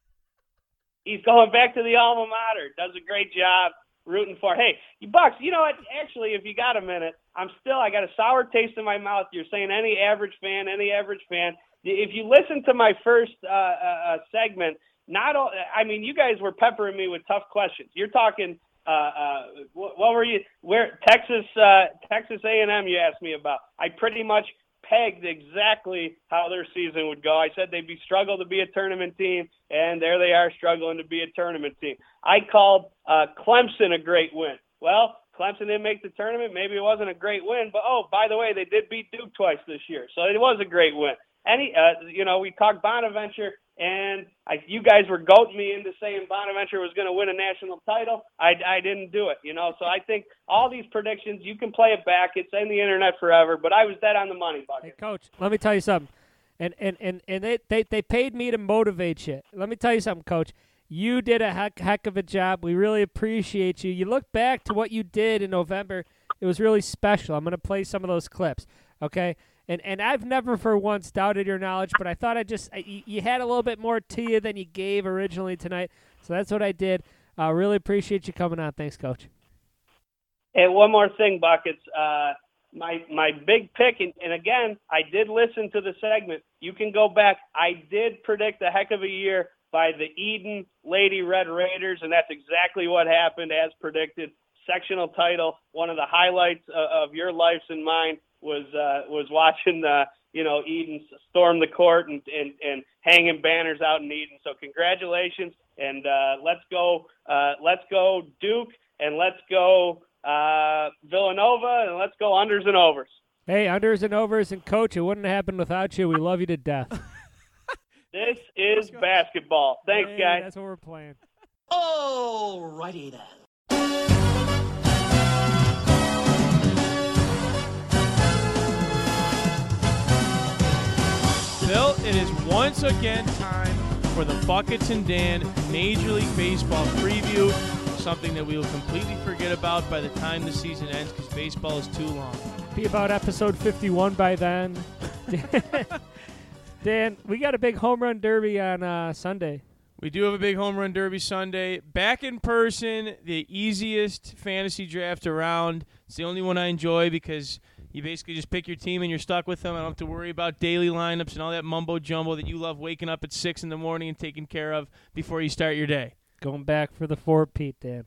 [LAUGHS] He's going back to the alma mater. Does a great job. Rooting for. Hey, you Bucks. You know what? Actually, if you got a minute, I'm still. I got a sour taste in my mouth. You're saying any average fan, any average fan. If you listen to my first uh, uh, uh, segment, not all. I mean, you guys were peppering me with tough questions. You're talking. Uh, uh, what, what were you? Where Texas? Uh, Texas A&M. You asked me about. I pretty much pegged exactly how their season would go. I said they'd be struggle to be a tournament team, and there they are struggling to be a tournament team. I called uh, Clemson a great win. Well, Clemson didn't make the tournament. Maybe it wasn't a great win, but oh, by the way, they did beat Duke twice this year, so it was a great win. Any, uh, you know, we talked Bonaventure, and I, you guys were goating me into saying Bonaventure was going to win a national title. I, I didn't do it, you know. So I think all these predictions, you can play it back. It's in the internet forever, but I was dead on the money, Hey. Coach, let me tell you something. And and and and they they, they paid me to motivate you. Let me tell you something, Coach. You did a heck, heck of a job. We really appreciate you. You look back to what you did in November. It was really special. I'm going to play some of those clips, okay? And and I've never for once doubted your knowledge, but I thought I just I, you, had a little bit more to you than you gave originally tonight. So that's what I did. Uh, really appreciate you coming on. Thanks, Coach. And one more thing, buckets. Uh, my my big pick, and, and again, I did listen to the segment. You can go back. I did predict a heck of a year by the Eden Lady Red Raiders, and that's exactly what happened as predicted. Sectional title. One of the highlights uh, of your lives and mine was uh, was watching the you know Eden storm the court and, and and hanging banners out in Eden. So congratulations, and uh, let's go uh, let's go Duke, and let's go uh, Villanova, and let's go unders and overs. Hey, unders and overs, and Coach, it wouldn't have happened without you. We love you to death. [LAUGHS] This is basketball. Thanks, Hey, guys. That's what we're playing. All righty then. Bill, it is once again time for the Buckets and Dan Major League Baseball preview. Something that we will completely forget about by the time the season ends because baseball is too long. Be about episode 51 by then. [LAUGHS] Dan, we got a big home run derby on uh, Sunday. We do have a big home run derby Sunday. Back in person, the easiest fantasy draft around. It's the only one I enjoy because you basically just pick your team and you're stuck with them. I don't have to worry about daily lineups and all that mumbo jumbo that you love waking up at six in the morning and taking care of before you start your day. Going back for the four, Pete, Dan.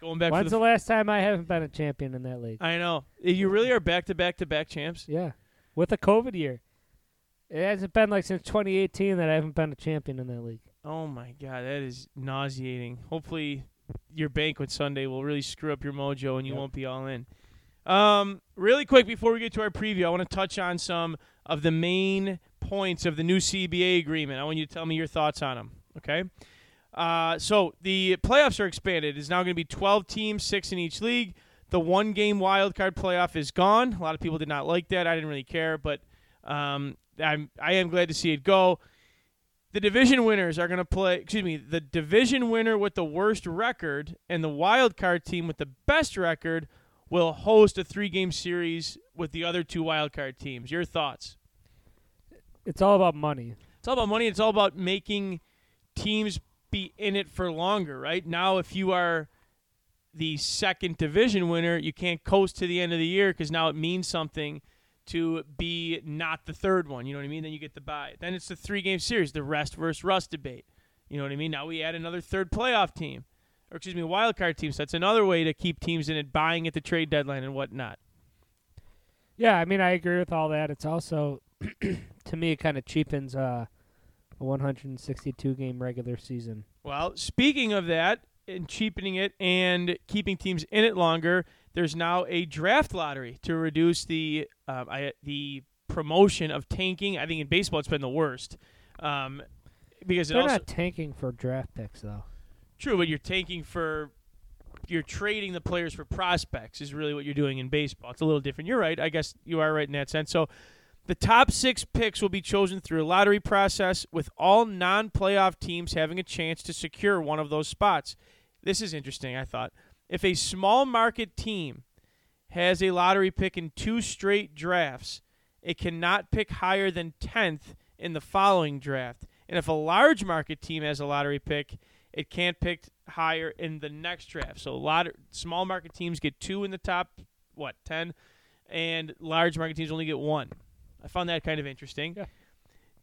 Going back When's for the the. last time I haven't been a champion in that league? I know eh, you really are back to back to back champs. Yeah, with a COVID year. It hasn't been like since 2018 that I haven't been a champion in that league. Oh my god, that is nauseating. Hopefully, your banquet Sunday will really screw up your mojo and you Yep. won't be all in. Um, really quick before we get to our preview, I want to touch on some of the main points of the new CBA agreement. I want you to tell me your thoughts on them. Okay. Uh, so the playoffs are expanded. It's now going to be 12 teams, six in each league. The one game wild card playoff is gone. A lot of people did not like that. I didn't really care, but um, I'm I am glad to see it go. The division winners are going to play. Excuse me. The division winner with the worst record and the wild card team with the best record will host a three game series with the other two wild card teams. Your thoughts? It's all about money. It's all about money. It's all about making teams be in it for longer, right? Now, if you are the second division winner, you can't coast to the end of the year because now it means something to be not the third one. You know what I mean? Then you get the bye. Then it's the three game series, the rest versus rust debate. You know what I mean? Now we add another third playoff team, or excuse me, wild card teams. So that's another way to keep teams in it, buying at the trade deadline and whatnot. Yeah, I mean I agree with all that. It's also [CLEARS THROAT] to me it kind of cheapens uh, a 162 game regular season. Well, speaking of that, and cheapening it and keeping teams in it longer, there's now a draft lottery to reduce the um, I, the promotion of tanking. I think in baseball it's been the worst um, because They're also not tanking for draft picks though. True, but you're tanking for you're trading the players for prospects is really what you're doing in baseball. It's a little different. You're right. I guess you are right in that sense. So the top six picks will be chosen through a lottery process, with all non-playoff teams having a chance to secure one of those spots. This is interesting. I thought if a small market team has a lottery pick in two straight drafts, it cannot pick higher than tenth in the following draft. And if a large market team has a lottery pick, it can't pick higher in the next draft. So a lot of small market teams get two in the top what ten, and large market teams only get one. I found that kind of interesting. Yeah.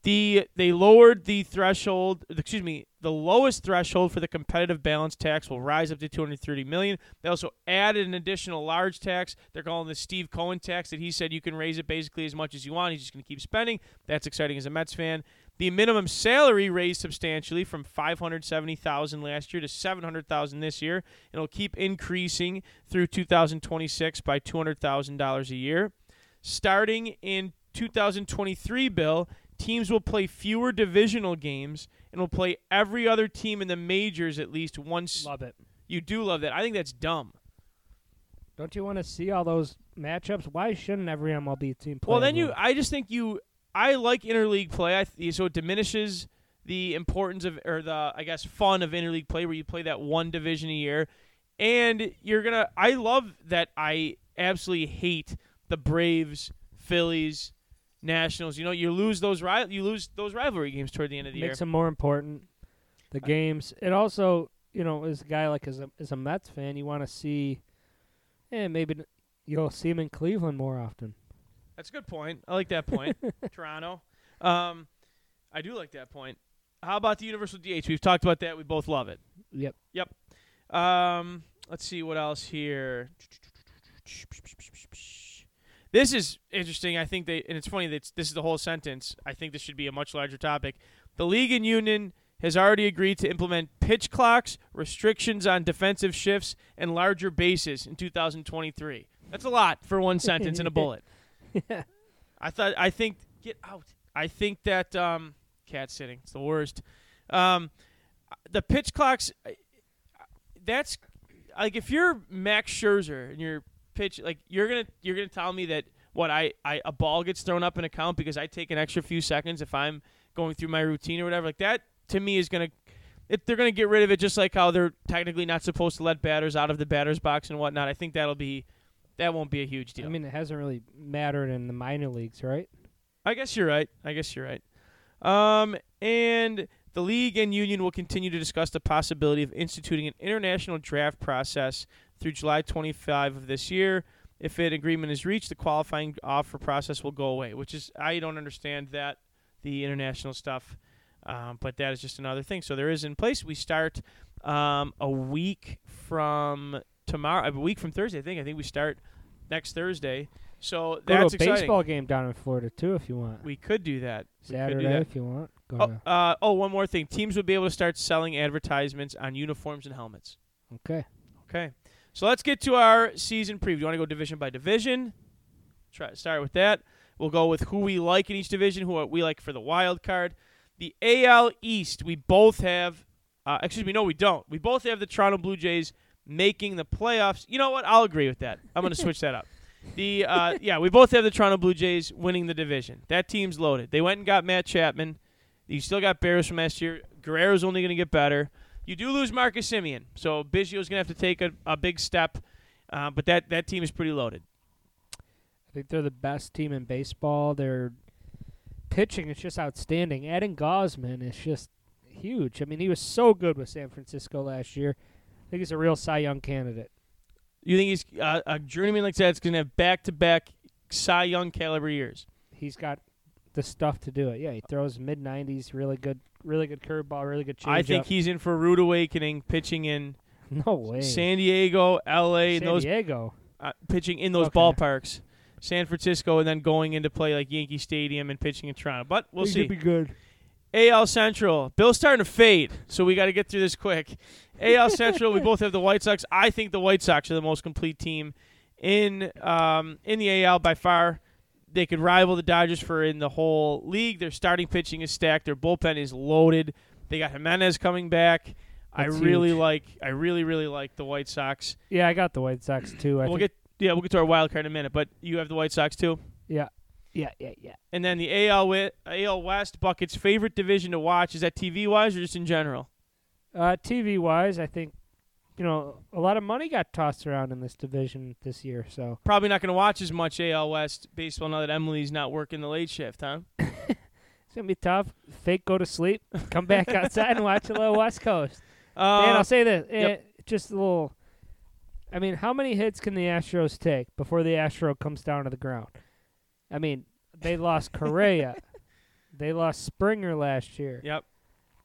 The they lowered the threshold. Excuse me, the lowest threshold for the competitive balance tax will rise up to 230 million. They also added an additional large tax. They're calling the Steve Cohen tax. That he said you can raise it basically as much as you want. He's just going to keep spending. That's exciting as a Mets fan. The minimum salary raised substantially from 570,000 last year to 700,000 this year. It'll keep increasing through 2026 by $200,000 a year. Starting in 2023, Bill, teams will play fewer divisional games and will play every other team in the majors at least once. Love it. You do love that. I think that's dumb. Don't you want to see all those matchups? Why shouldn't every MLB team play? Well, then you. I just think you, I like interleague play. I th- so it diminishes the importance of or the I guess fun of interleague play where you play that one division a year, and you're gonna. I love that. I absolutely hate the Braves, Phillies, Nationals. You know, you lose those ri- you lose those rivalry games toward the end of the makes year. Makes them more important. The games. It also, you know, as a guy like as a as a Mets fan, you want to see, and maybe you'll see him in Cleveland more often. That's a good point. I like that point. [LAUGHS] Toronto. Um, I do like that point. How about the universal DH? We've talked about that. We both love it. Yep. Yep. Um, let's see what else here. This is interesting. I think they, and it's funny that this is the whole sentence. I think this should be a much larger topic. The league and union has already agreed to implement pitch clocks, restrictions on defensive shifts, and larger bases in 2023. That's a lot for one sentence and a [LAUGHS] bullet. [LAUGHS] I thought. I think. Get out. I think that um, cat sitting. It's the worst. Um, the pitch clocks. That's like if you're Max Scherzer and you're pitch like you're gonna you're gonna tell me that what I, I a ball gets thrown up in a count because I take an extra few seconds if I'm going through my routine or whatever like that to me is gonna if they're gonna get rid of it just like how they're technically not supposed to let batters out of the batter's box and whatnot. I think that'll be that won't be a huge deal. I mean, it hasn't really mattered in the minor leagues, right? I guess you're right. I guess you're right. Um, and the league and union will continue to discuss the possibility of instituting an international draft process through July 25 of this year. If an agreement is reached, the qualifying offer process will go away, which is I don't understand that the international stuff, um, but that is just another thing. So there is in place. We start um, a week from tomorrow. A week from Thursday, I think. I think we start next Thursday. So Go that's to a exciting. baseball game down in Florida too, if you want. We could do that. We could do Saturday, that. if you want. Go Oh, to- uh, oh, one more thing. Teams would be able to start selling advertisements on uniforms and helmets. okay. Okay. So let's get to our season preview. Do you want to go division by division? Try start with that. We'll go with who we like in each division, who we like for the wild card. The AL East, we both have. Uh, excuse me, no, we don't. We both have the Toronto Blue Jays making the playoffs. You know what? I'll agree with that. I'm going to switch that up. The uh, [LAUGHS] yeah, we both have the Toronto Blue Jays winning the division. That team's loaded. They went and got Matt Chapman. You still got Berrios from last year. Guerrero's only going to get better. You do lose Marcus Semien, so Biggio's going to have to take a, a big step. Uh, but that that team is pretty loaded. I think they're the best team in baseball. Their pitching is just outstanding. Adding Gausman is just huge. I mean, he was so good with San Francisco last year. I think he's a real Cy Young candidate. You think he's uh, a journeyman like that's going to have back to back Cy Young caliber years? He's got the stuff to do it. Yeah, he throws mid nineties, really good, really good curveball, really good changeup. I think he's in for a rude awakening, pitching in [LAUGHS] no way. San Diego, L.A., San those Diego. uh, pitching in those Okay. ballparks, San Francisco, and then going into play like Yankee Stadium and pitching in Toronto. But we'll He see. could be good. AL Central. Bill's starting to fade, so we got to get through this quick. AL Central. we both have the White Sox. I think the White Sox are the most complete team in um, in the AL by far. They could rival the Dodgers for in the whole league. Their starting pitching is stacked. Their bullpen is loaded. They got Jimenez coming back. I really huge. like. I really really like the White Sox. Yeah, I got the White Sox too. I we'll think, get yeah we'll get to our wild card in a minute, but you have the White Sox too. yeah, yeah, yeah, yeah. And then the AL AL West Bucket's favorite division to watch is that TV wise or just in general. Uh, TV wise, I think you know a lot of money got tossed around in this division this year. So Probably not going to watch as much AL West baseball now that Emily's not working the late shift, huh? [LAUGHS] it's gonna be tough. Fake go to sleep, come back [LAUGHS] outside and watch a little West Coast. Uh, Dan, I'll say this. yep. eh, just a little. I mean, how many hits can the Astros take before the Astro comes down to the ground? I mean, they lost Correa. [LAUGHS] they lost Springer last year. Yep.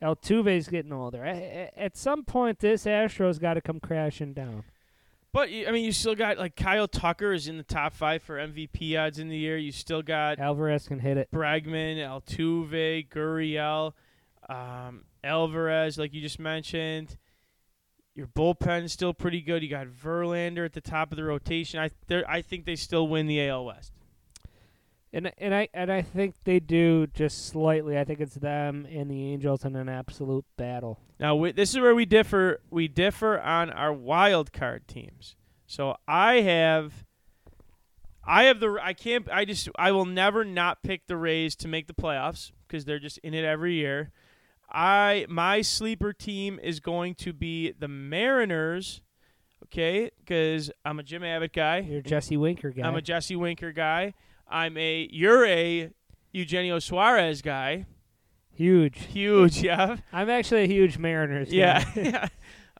Altuve's getting older. At some point, this Astros got to come crashing down. But I mean, you still got like Kyle Tucker is in the top five for MVP odds in the year. You still got Alvarez can hit it. Bregman, Altuve, Gurriel, um, Alvarez, like you just mentioned. Your bullpen is still pretty good. You got Verlander at the top of the rotation. I I think they still win the AL West. And and I and I think they do just slightly. I think it's them and the Angels in an absolute battle. Now we, this is where we differ. We differ on our wild card teams. So I have, I have the. I can't. I just. I will never not pick the Rays to make the playoffs because they're just in it every year. I my sleeper team is going to be the Mariners. Okay, because I'm a Jim Abbott guy. You're a Jesse Winker guy. I'm a Jesse Winker guy. I'm a. You're a Eugenio Suarez guy. huge. Huge, [LAUGHS] yeah. I'm actually a huge Mariners Yeah. guy. [LAUGHS] yeah.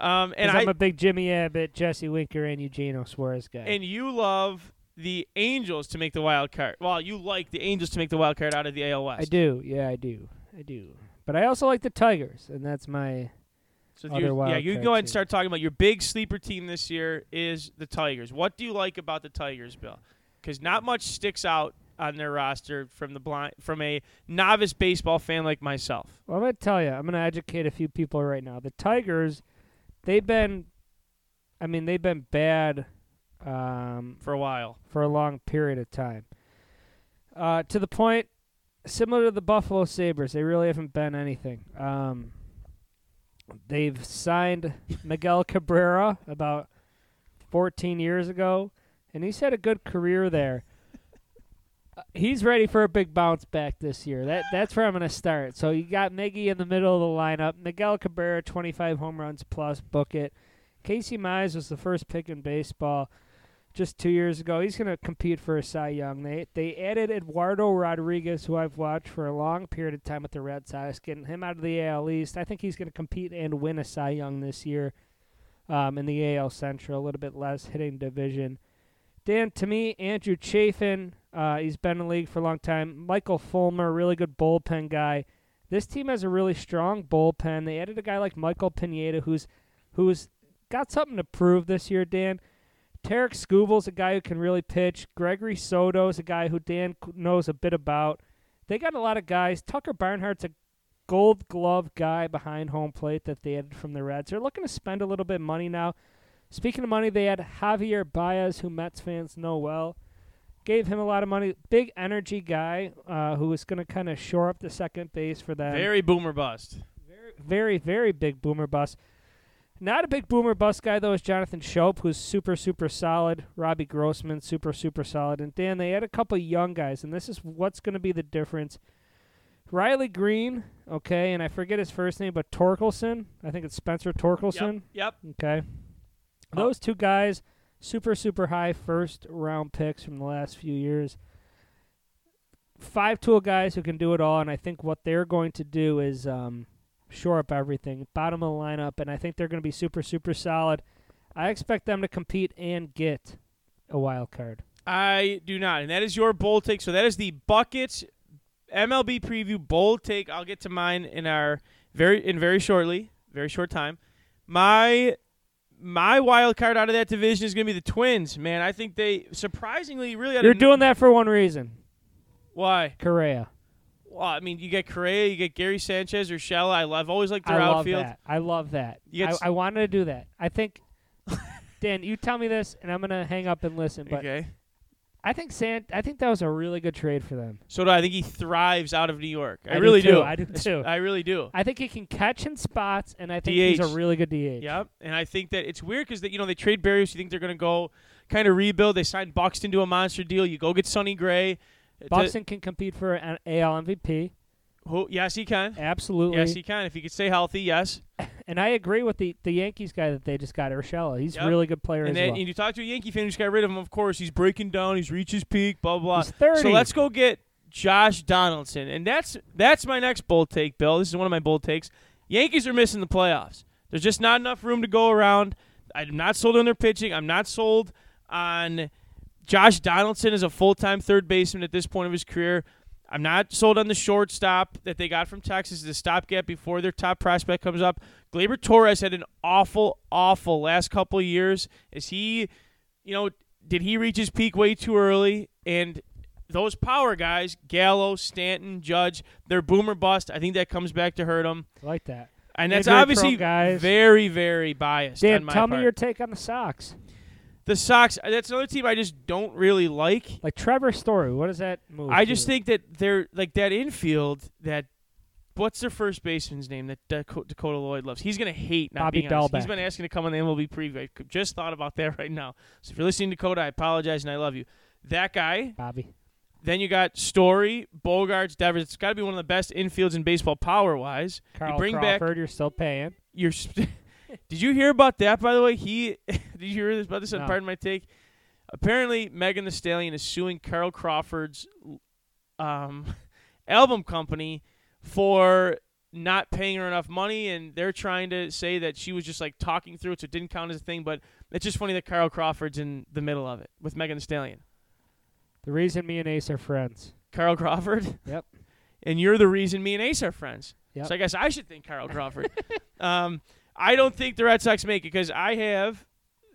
[LAUGHS] um, and I I'm a big Jimmy Abbott, Jesse Winker, and Eugenio Suarez guy. and you love the Angels to make the wild card. Well, you like the Angels to make the wild card out of the AL West. I do, yeah, I do, I do. But I also like the Tigers, and that's my So Other you- yeah, wild you can go ahead and start talking about your big sleeper team this year is the Tigers. What do you like about the Tigers, Bill? Because not much sticks out on their roster from the blind from a novice baseball fan like myself. Well, I'm gonna tell you. I'm gonna educate a few people right now. The Tigers, they've been, I mean, they've been bad um, For a while, for a long period of time. Uh, to the point, similar to the Buffalo Sabres, they really haven't been anything. Um, they've signed Miguel Cabrera about 14 years ago, and he's had a good career there. Uh, He's ready for a big bounce back this year. That that's where I'm going to start. So you got Miggy in the middle of the lineup. Miguel Cabrera, 25 home runs plus, book it. Casey Mize was the first pick in baseball just two years ago. He's going to compete for a Cy Young. They they added Eduardo Rodriguez, who I've watched for a long period of time with the Red Sox, getting him out of the AL East. I think he's going to compete and win a Cy Young this year um, in the AL Central, a little bit less hitting division. Dan, to me, Andrew Chafin, uh, he's been in the league for a long time. Michael Fulmer, really good bullpen guy. This team has a really strong bullpen. They added a guy like Michael Pineda, who's who's got something to prove this year, Dan. Tarik Skubal's a guy who can really pitch. Gregory Soto's a guy who Dan knows a bit about. They got a lot of guys. Tucker Barnhart's a gold glove guy behind home plate that they added from the Reds. They're looking to spend a little bit of money now. Speaking of money, they had Javier Baez, who Mets fans know well. Gave him a lot of money. Big energy guy uh, was going to kind of shore up the second base for them. Very boomer bust. very, very very big boomer bust. Not a big boomer bust guy though is Jonathan Schoop, who's super, super solid. Robbie Grossman, super, super solid. And Dan, they had a couple young guys, and this is what's going to be the difference. Riley Greene, okay, and I forget his first name, but Torkelson. I think it's Spencer Torkelson. Yep. Okay. Those two guys, super, super high first round picks from the last few years. Five tool guys who can do it all, and I think what they're going to do is um, shore up everything, bottom of the lineup, and I think they're going to be super, super solid. I expect them to compete and get a wild card. I do not, and that is your bold take. So that is the buckets MLB preview bold take. I'll get to mine in our very in very shortly, very short time. My my wild card out of that division is going to be the Twins. Man, I think they surprisingly really. You're doing that for one reason. why? Correa. Well, I mean, you get Correa, you get Gary Sanchez Urshela. I love, I've always liked I their love outfield. that. I love that. I, s- I wanted to do that. I think, [LAUGHS] Dan, you tell me this, and I'm gonna hang up and listen. But Okay. I think Sant. I think that was a really good trade for them. So do I. I think he thrives out of New York. I, I really too. do. I do [LAUGHS] too. I really do. I think he can catch in spots, and I think he's a really good DH. Yep, and I think that it's weird because you know they trade Berrios. You think they're going to go kind of rebuild. They signed Buxton to a monster deal. You go get Sonny Gray. to- can compete for an AL MVP. Who, yes, he can. Absolutely. Yes, he can if he could stay healthy. Yes, and I agree with the, the Yankees guy that they just got, Urshela. He's Yep. a really good player and as then well. and you talk to a Yankee fan who just got rid of him. Of course, he's breaking down. He's reached his peak. Blah blah. He's 30. So let's go get Josh Donaldson, and that's that's my next bold take, Bill. This is one of my bold takes. Yankees are missing the playoffs. There's just not enough room to go around. I'm not sold on their pitching. I'm not sold on Josh Donaldson as a full time third baseman at this point of his career. I'm not sold on the shortstop that they got from Texas as a stopgap before their top prospect comes up. Gleyber Torres had an awful, awful last couple of years. Is he, you know, did he reach his peak way too early? And those power guys, Gallo, Stanton, Judge, they're boomer bust. I think that comes back to hurt them. I like that. And that's obviously very, very biased. Dan, on my tell part. me your take on the Sox. The Sox. Uh, that's another team I just don't really like. Like Trevor Story, what does that move? I just think that they're like that infield. That what's their first baseman's name that Dakota Lloyd loves? He's gonna hate not Bobby being on. He's been asking to come on the MLB preview. I just thought about that [LAUGHS] right now. So if you're listening to Dakota, I apologize and I love you. That guy. Bobby. Then you got Story, Bogaerts, Devers. It's got to be one of the best infields in baseball power wise. Carl you bring Crawford, back you're still paying. your. Sp- [LAUGHS] Did you hear about that? By the way, he [LAUGHS] did you hear this about this? No. Pardon my take. Apparently, Megan Thee Stallion is suing Carl Crawford's um, [LAUGHS] album company for not paying her enough money, and they're trying to say that she was just like talking through it, so it didn't count as a thing. But it's just funny that Carl Crawford's in the middle of it with Megan Thee Stallion. The reason me and Ace are friends. Carl Crawford. Yep. [LAUGHS] And you're the reason me and Ace are friends. Yep. So I guess I should thank Carl Crawford. um, I don't think the Red Sox make it because I have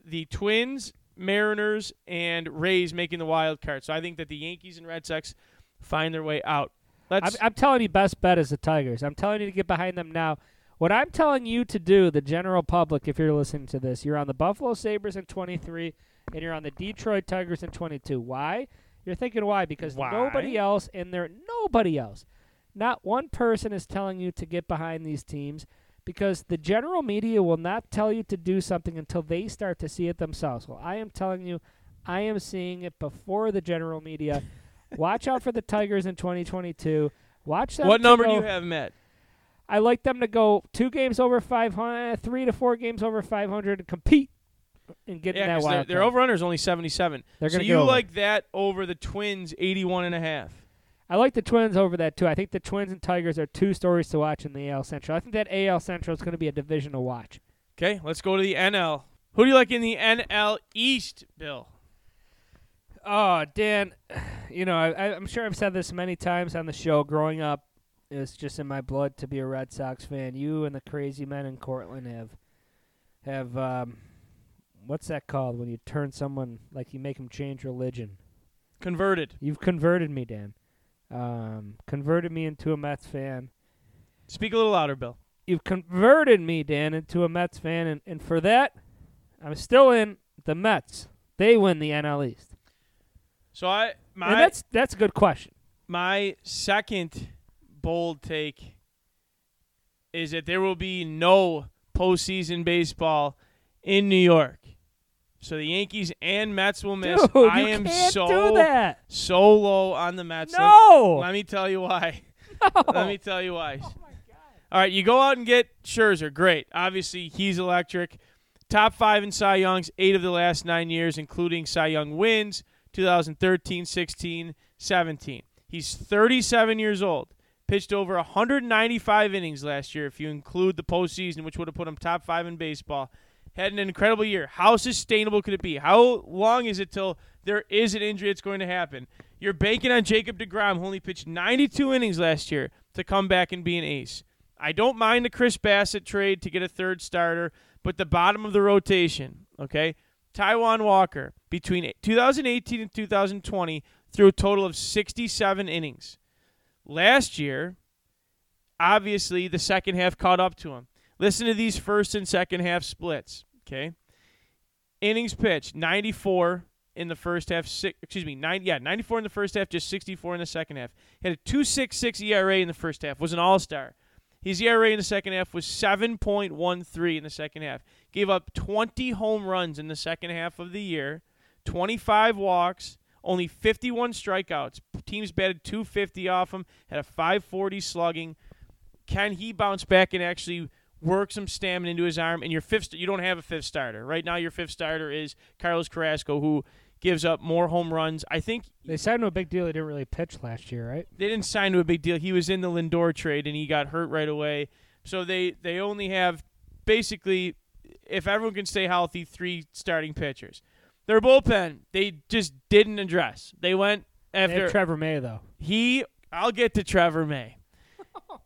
the Twins, Mariners, and Rays making the wild card. So I think that the Yankees and Red Sox find their way out. I'm, Let's. I'm telling you, best bet is the Tigers. I'm telling you to get behind them now. What I'm telling you to do, the general public, if you're listening to this, you're on the Buffalo Sabres in 23, and you're on the Detroit Tigers in 22. Why? You're thinking why? Because Why? nobody else, in there nobody else, not one person is telling you to get behind these teams. Because the general media will not tell you to do something until they start to see it themselves. Well, I am telling you, I am seeing it before the general media. [LAUGHS] Watch out for the Tigers in 2022. Watch them. what number do you have, met? I like them to go two games over 500, uh, three to four games over 500 to compete and get in Yeah, that wild their, their over under is only 77. They're so you over. like that over the Twins 81 and a half. I like the Twins over that too. I think the Twins and Tigers are two stories to watch in the AL Central. I think that AL Central is going to be a division to watch. Okay, let's go to the NL. Who do you like in the NL East, Bill? Oh, Dan, you know, I, I'm sure I've said this many times on the show. Growing up, it was just in my blood to be a Red Sox fan. You and the crazy men in Cortland have have um, what's that called when you turn someone like you make them change religion? Converted. You've converted me, Dan. Um, converted me into a Mets fan. Speak a little louder, Bill. You've converted me, Dan, into a Mets fan, and, and for that, I'm still in the Mets. They win the NL East. So I my and that's that's a good question. my second bold take is that there will be no postseason baseball in New York. So the Yankees and Mets will miss. Dude, I am so so low on the Mets. Let- No. Let, me tell you why. [LAUGHS] No. Let me tell you why. All right, you go out and get Scherzer. Great. Obviously, he's electric. Top five in Cy Youngs, eight of the last nine years, including Cy Young wins 2013, 16, 17. He's 37 years old. Pitched over 195 innings last year, if you include the postseason, which would have put him top five in baseball. Had an incredible year. How sustainable could it be? How long is it till there is an injury that's going to happen? You're banking on Jacob DeGrom, who only pitched 92 innings last year, to come back and be an ace. I don't mind the Chris Bassitt trade to get a third starter, but the bottom of the rotation, okay? Taijuan Walker, between 2018 and 2020, threw a total of 67 innings. Last year, obviously, the second half caught up to him. Listen to these first and second half splits, okay? Innings pitched 94 in the first half, six, excuse me, 90, yeah, 94 in the first half, just 64 in the second half. He had a 2.66 ERA in the first half, was an all-star. His ERA in the second half was 7.13 in the second half. Gave up 20 home runs in the second half of the year, 25 walks, only 51 strikeouts. Teams batted 250 off him, had a 540 slugging. Can he bounce back and actually work some stamina into his arm? And your fifth, you don't have a fifth starter right now. Your fifth starter is Carlos Carrasco, who gives up more home runs. I think They signed him a big deal. He didn't really pitch last year, right? they didn't sign to a big deal. He was in the Lindor trade and he got hurt right away. So they they only have basically, if everyone can stay healthy, three starting pitchers. Their bullpen they just didn't address. They went They after Trevor May though. he. I'll get to Trevor May. [LAUGHS]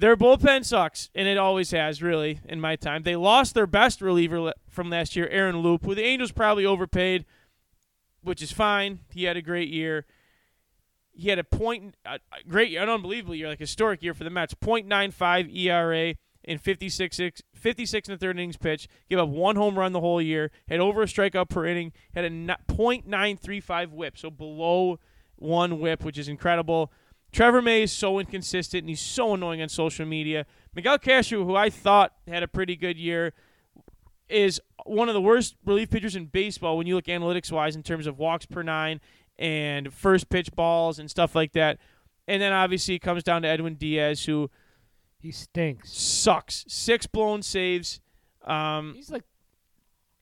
Their bullpen sucks, and it always has, really, in my time. They lost their best reliever from last year, Aaron Loup, who the Angels probably overpaid, which is fine. He had a great year. He had a point, a great an unbelievable year, like historic year for the Mets. .95 ERA in 56, six- 56 and a third innings pitch. Gave up one home run the whole year. Had over a strikeout per inning. Had a no- .935 WHIP, so below one WHIP, which is incredible. Trevor May is so inconsistent and he's so annoying on social media. Miguel Castro, who I thought had a pretty good year, is one of the worst relief pitchers in baseball when you look analytics wise in terms of walks per nine and first pitch balls and stuff like that. And then obviously it comes down to Edwin Diaz, who He stinks. sucks. Six blown saves. Um, He's like,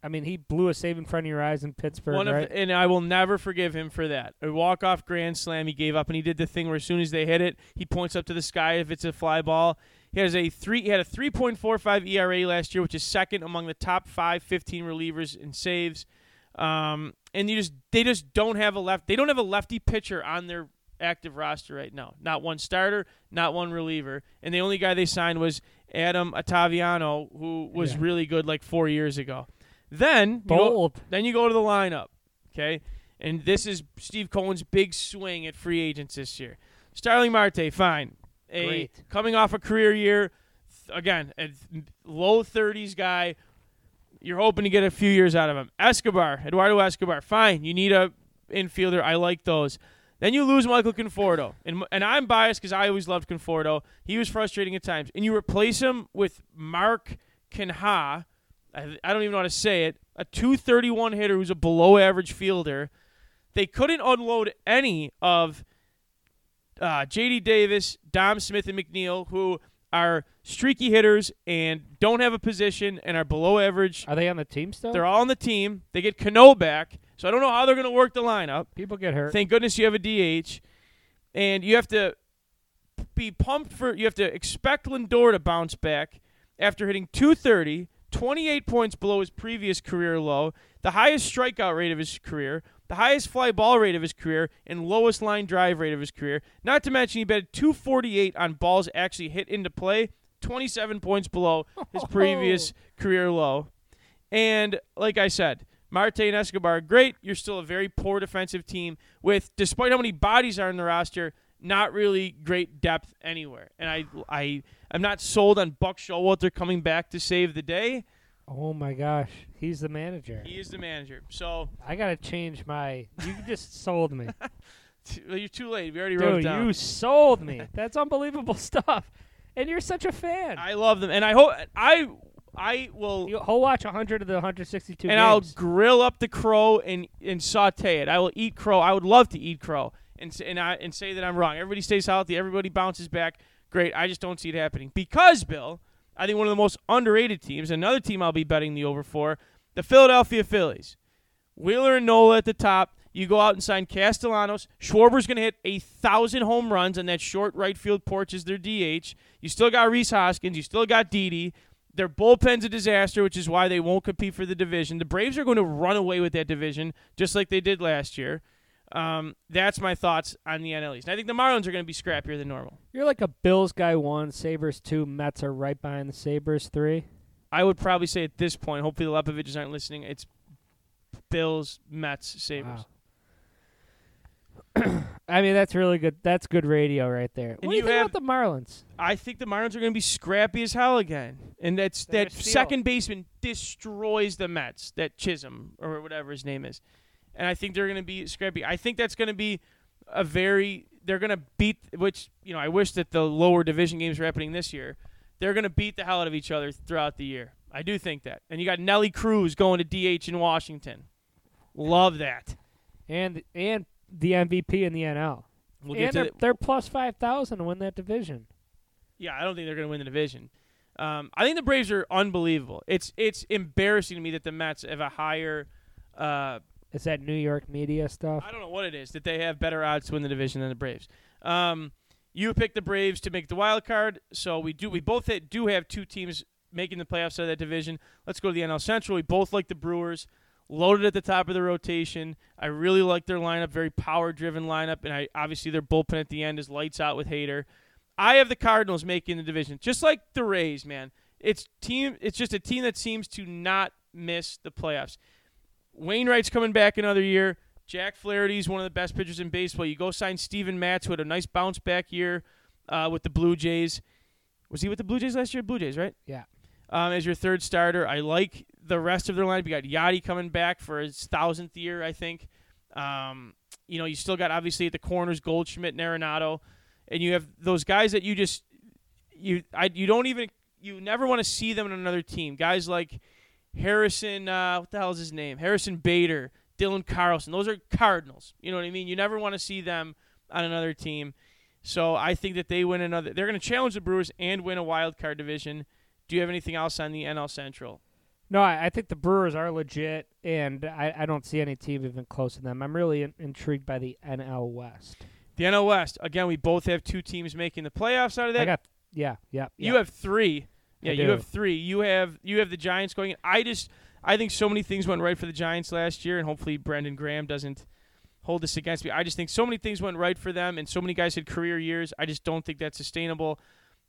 I mean, he blew a save in front of your eyes in Pittsburgh, One of right? and I will never forgive him for that. A walk off grand slam he gave up, and he did the thing where as soon as they hit it, he points up to the sky if it's a fly ball. He has a three. He had a 3.45 ERA last year, which is second among the top five 15 relievers in saves. Um, and you just they just don't have a left. They don't have a lefty pitcher on their active roster right now. Not one starter, not one reliever, and the only guy they signed was Adam Ottavino, who was Yeah. really good like four years ago. Then you go- then you go to the lineup, okay? And this is Steve Cohen's big swing at free agents this year. Starling Marte, fine. A Great. coming off a career year, again, a low 30s guy. You're hoping to get a few years out of him. Escobar, Eduardo Escobar, fine. You need a infielder. I like those. Then you lose Michael Conforto, and and I'm biased because I always loved Conforto. He was frustrating at times, and you replace him with Mark Canha. I, I don't even know how to say it. A 231 hitter who's a below average fielder. They couldn't unload any of uh, J.D. Davis, Dom Smith, and McNeil, who are streaky hitters and don't have a position and are below average. Are they on the team still? They're all on the team. They get Cano back, so I don't know how they're going to work the lineup. People get hurt. Thank goodness you have a DH, and you have to be pumped for. You have to expect Lindor to bounce back after hitting 230, 28 points below his previous career low, the highest strikeout rate of his career, the highest fly ball rate of his career, and lowest line drive rate of his career. Not to mention he batted 248 on balls actually hit into play, 27 points below his [LAUGHS] previous oh. career low. And like I said, Marte and Escobar, great. You're still a very poor defensive team with, despite how many bodies are in the roster, not really great depth anywhere. And I, I, I'm not sold on Buck Showalter coming back to save the day. Oh my gosh, he's the manager. He is the manager. So I gotta change my. You just [LAUGHS] sold me, well, you're too late. We already wrote it dude. down. You sold me. [LAUGHS] That's unbelievable stuff. And you're such a fan. I love them, and I hope I, I will. You, he'll watch 100 of the 162 and I'll grill up the crow and and saute it. I will eat crow. I would love to eat crow and and I and say that I'm wrong. Everybody stays healthy. Everybody bounces back. Great. I just don't see it happening because Bill. I think one of the most underrated teams. Another team I'll be betting the over for, the Philadelphia Phillies. Wheeler and Nola at the top. You go out and sign Castellanos. Schwarber's going to hit a thousand home runs on that short right field porch as their DH. You still got Rhys Hoskins. You still got Didi. Their bullpen's a disaster, which is why they won't compete for the division. The Braves are going to run away with that division, just like they did last year. Um, that's my thoughts on the NL East. And I think the Marlins are going to be scrappier than normal. You're like a Bills guy one, Sabres two, Mets are right behind the Sabres three. I would probably say at this point, hopefully the Lepoviches aren't listening, it's Bills, Mets, Sabres. Wow. [CLEARS THROAT] I mean, that's really good. That's good radio right there. And what do you you think have- about the Marlins? I think the Marlins are going to be scrappy as hell again. And that's They're that second baseman destroys the Mets, that Chisholm or whatever his name is. And I think they're going to be scrappy. I think that's going to be a very they're going to beat which, you know, I wish that the lower division games were happening this year. They're going to beat the hell out of each other throughout the year. I do think that. And you got Nelly Cruz going to DH in Washington. Love that. And and the MVP in the NL. We'll and to they're, the- they're plus five thousand to win that division. Yeah, I don't think they're going to win the division. Um, I think the Braves are unbelievable. It's it's embarrassing to me that the Mets have a higher. Uh, Is that New York media stuff? I don't know what it is that they have better odds to win the division than the Braves. Um, you picked the Braves to make the wild card, so we do. We both do have two teams making the playoffs out of that division. Let's go to the NL Central. We both like the Brewers, loaded at the top of the rotation. I really like their lineup, very power-driven lineup, and I obviously their bullpen at the end is lights out with Hader. I have the Cardinals making the division, just like the Rays. Man, it's team. It's just a team that seems to not miss the playoffs. Wainwright's coming back another year. Jack Flaherty's one of the best pitchers in baseball. You go sign Steven Matz, who had a nice bounce back year uh, with the Blue Jays. Was he with the Blue Jays last year? Blue Jays, right? Yeah. Um, as your third starter, I like the rest of their lineup. You got Yadi coming back for his thousandth year, I think. Um, you know, you still got obviously at the corners Goldschmidt and Arenado, and you have those guys that you just you I you don't even you never want to see them in another team. Guys like Harrison, uh, what the hell is his name? Harrison Bader, Dylan Carlson. Those are Cardinals. You know what I mean? You never want to see them on another team. So I think that they win another. They're going to challenge the Brewers and win a wild card division. Do you have anything else on the NL Central? No, I, I think the Brewers are legit, and I, I don't see any team even close to them. I'm really in, intrigued by the NL West. The NL West. Again, we both have two teams making the playoffs out of that. I got yeah, yeah. You yeah. have three. Yeah, you have three. You have you have the Giants going. in. I just I think so many things went right for the Giants last year, and hopefully Brendan Graham doesn't hold this against me. I just think so many things went right for them, and so many guys had career years. I just don't think that's sustainable.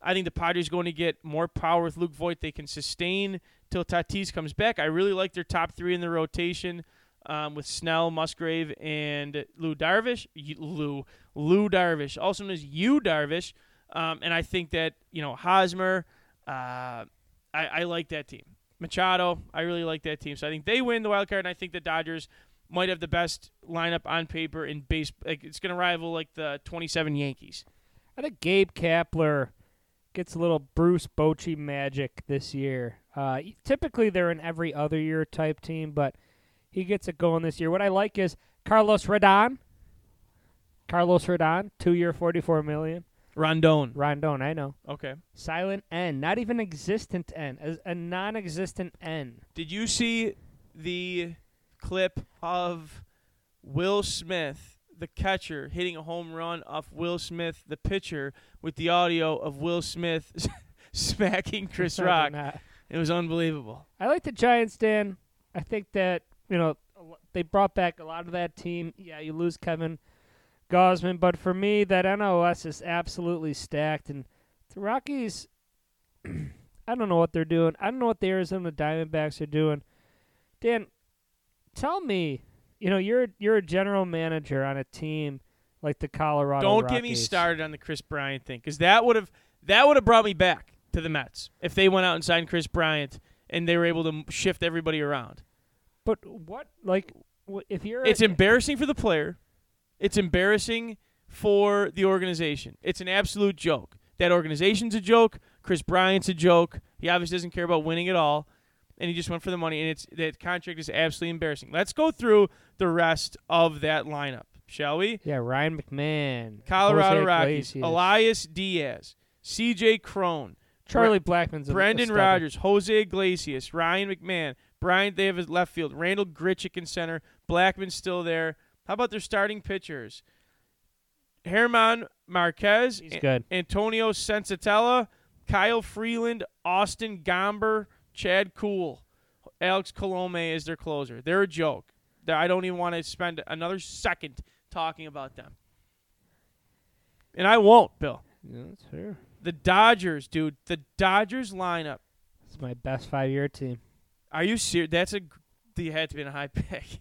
I think the Padres are going to get more power with Luke Voit. They can sustain till Tatis comes back. I really like their top three in the rotation um, with Snell, Musgrove, and Lou Darvish. Lou Lou Darvish, also known as Yu Darvish. Um, and I think that you know Hosmer. Uh, I, I like that team. Machado, I really like that team. So I think they win the wild card, and I think the Dodgers might have the best lineup on paper in base. Like, it's going to rival like the 27 Yankees. I think Gabe Kapler gets a little Bruce Bochy magic this year. Uh, typically, they're an every other year type team, but he gets it going this year. What I like is Carlos Rodon. Carlos Rodon, two year, forty four million. Rondon. Rondon, I know. Okay. Silent N, not even existent N, a, a non-existent N. Did you see the clip of Will Smith, the catcher, hitting a home run off Will Smith, the pitcher, with the audio of Will Smith [LAUGHS] smacking [LAUGHS] Chris Rock? It was unbelievable. I like the Giants, Dan. I think that you know they brought back a lot of that team. Yeah, you lose Kevin Gausman, but for me, that NOS is absolutely stacked, and the Rockies. [CLEARS THROAT] I don't know what they're doing. I don't know what the Arizona Diamondbacks are doing. Dan, tell me, you know, you're you're a general manager on a team like the Colorado. Don't get me started on the Kris Bryant thing because that would have that would have brought me back to the Mets if they went out and signed Kris Bryant and they were able to shift everybody around. But what, like, if you're It's a, embarrassing for the player. It's embarrassing for the organization. It's an absolute joke. That organization's a joke. Kris Bryant's a joke. He obviously doesn't care about winning at all, and he just went for the money. And it's that contract is absolutely embarrassing. Let's go through the rest of that lineup, shall we? yeah, Ryan McMahon, Colorado Rockies, Elias Diaz, C.J. Cron, Charlie Blackmon's a- a Brendan Rodgers, Jose Iglesias, Ryan McMahon, Brian Davis left field, Randal Grichuk in center, Blackmon's still there. How about their starting pitchers? German Marquez, He's A- good. Antonio Senzatela, Kyle Freeland, Austin Gomber, Chad Kuhl, Alex Colome is their closer. They're a joke. They're- I don't even want to spend another second talking about them. And I won't, Bill. Yeah, that's fair. The Dodgers, dude. The Dodgers lineup. It's my best five-year team. Are you serious? That's a. You had to be a high [LAUGHS] pick.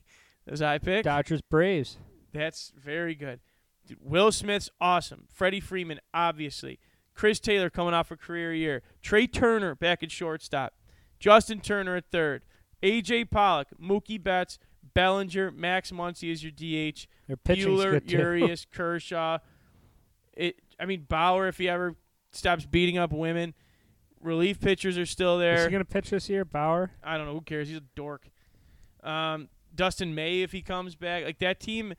That I pick. Dodgers Braves. That's very good. Dude, Will Smith's awesome. Freddie Freeman, obviously. Chris Taylor coming off a career year. Trea Turner back at shortstop. Justin Turner at third. AJ Pollock, Mookie Betts, Bellinger, Max Muncy is your DH. Their Buehler. Urias, [LAUGHS] Kershaw. It. I mean Bauer if he ever stops beating up women. Relief pitchers are still Is there. he gonna pitch this year, Bauer? I don't know. Who cares? He's a dork. Um, Dustin May if he comes back. Like that team.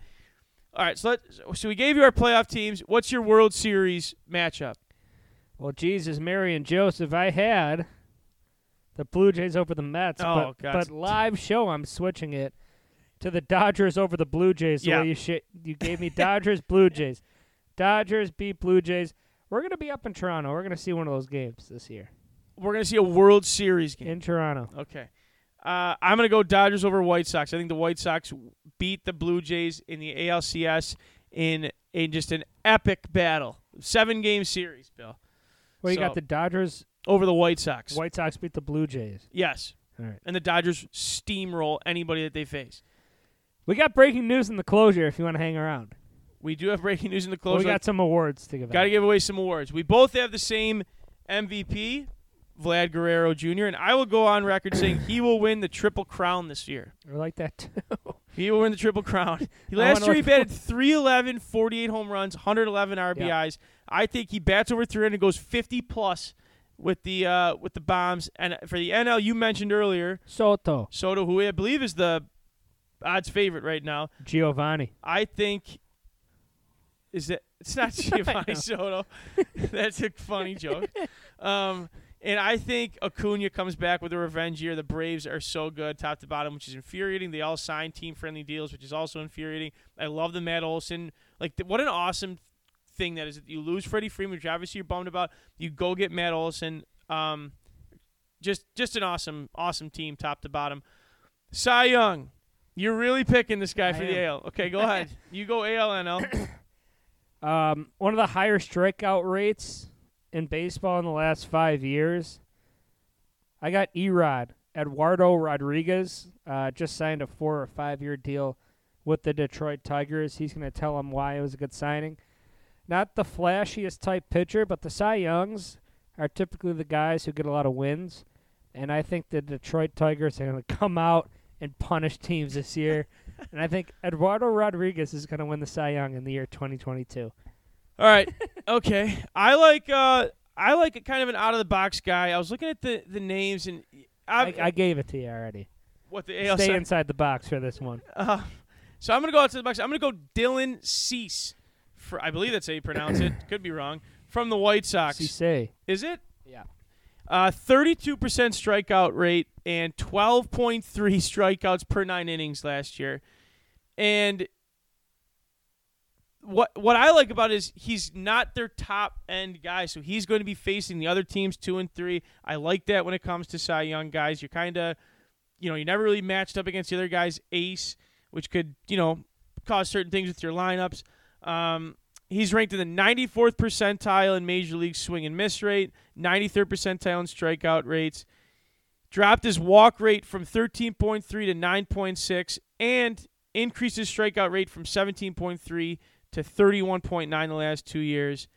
All right, so let so we gave you our playoff teams. What's your World Series matchup? Well, Jesus, Mary and Joseph, I had the Blue Jays over the Mets, Oh, but, God. but live show, I'm switching it to the Dodgers over the Blue Jays. The Yeah. way you sh- you gave me Dodgers, Blue Jays. [LAUGHS] Dodgers beat Blue Jays. We're gonna be up in Toronto. We're gonna see one of those games this year We're gonna see a World Series game. in Toronto. Okay. Uh, I'm gonna go Dodgers over White Sox. I think the White Sox beat the Blue Jays in the ALCS in in just an epic battle, seven game series. Bill Well, you So- got the Dodgers. over the White Sox. White Sox beat the Blue Jays. Yes, All right. and the Dodgers steamroll anybody that they face. We got breaking news in the closure. If you want to hang around, We do have breaking news in the Well, we got some awards to give Got to give away some awards. We both have the same MVP, Vlad Guerrero Jr., and I will go on record saying he will win the Triple Crown this year. I like that too. [LAUGHS] He will win the Triple Crown. [LAUGHS] He, last year he batted 311, 48 home runs, 111 RBIs. I think he bats over 300 and goes 50 plus with the uh, with the bombs. And for the NL, you mentioned earlier, Soto, Soto, who I believe is the odds favorite right now. Giovanni. I think is that it's not [LAUGHS] Giovanni Soto. That's a funny joke. Um, and I think Acuna comes back with a revenge year. The Braves are so good, top to bottom, which is infuriating. They all sign team friendly deals, which is also infuriating. I love the Matt Olson. Like, th- what an awesome thing that is. That you lose Freddie Freeman, which obviously you're bummed about. You go get Matt Olson. Um, just just an awesome, awesome team, top to bottom. Cy Young, you're really picking this guy for the. AL. Okay, go ahead. [LAUGHS] You go AL NL. [COUGHS] Um, one of the higher strikeout rates in baseball in the last five years. I got Erod Eduardo Rodriguez. Uh, just signed a four or five year deal with the Detroit Tigers. He's going to tell them why it was a good signing. Not the flashiest type pitcher, but the Cy Youngs are typically the guys who get a lot of wins. And I think the Detroit Tigers are going to come out and punish teams this year. [LAUGHS] and I think Eduardo Rodriguez is going to win the Cy Young in the year 2022. All right. Okay. I like uh I like a kind of an out of the box guy. I was looking at the the names and I, I, gave it to you already. what the AL Stay side- inside the box for this one. Uh, so I'm gonna go out to the box. I'm gonna go Dylan Cease. For I believe that's how you pronounce it. Could be wrong. From the White Sox. Cisse. Is it? Yeah. Uh, 32% strikeout rate and 12.3 [LAUGHS] strikeouts per nine innings last year. And what what I like about is he's not their top end guy, so he's going to be facing the other teams two and three. I like that when it comes to Cy Young guys. You're kind of, you know, you never really matched up against the other guy's ace, which could you know cause certain things with your lineups. Um, he's ranked in the 94th percentile in Major League swing and miss rate, 93rd percentile in strikeout rates. dropped his walk rate from 13.3 to 9.6, and increased his strikeout rate from 17.3 to 31.9 the last two years.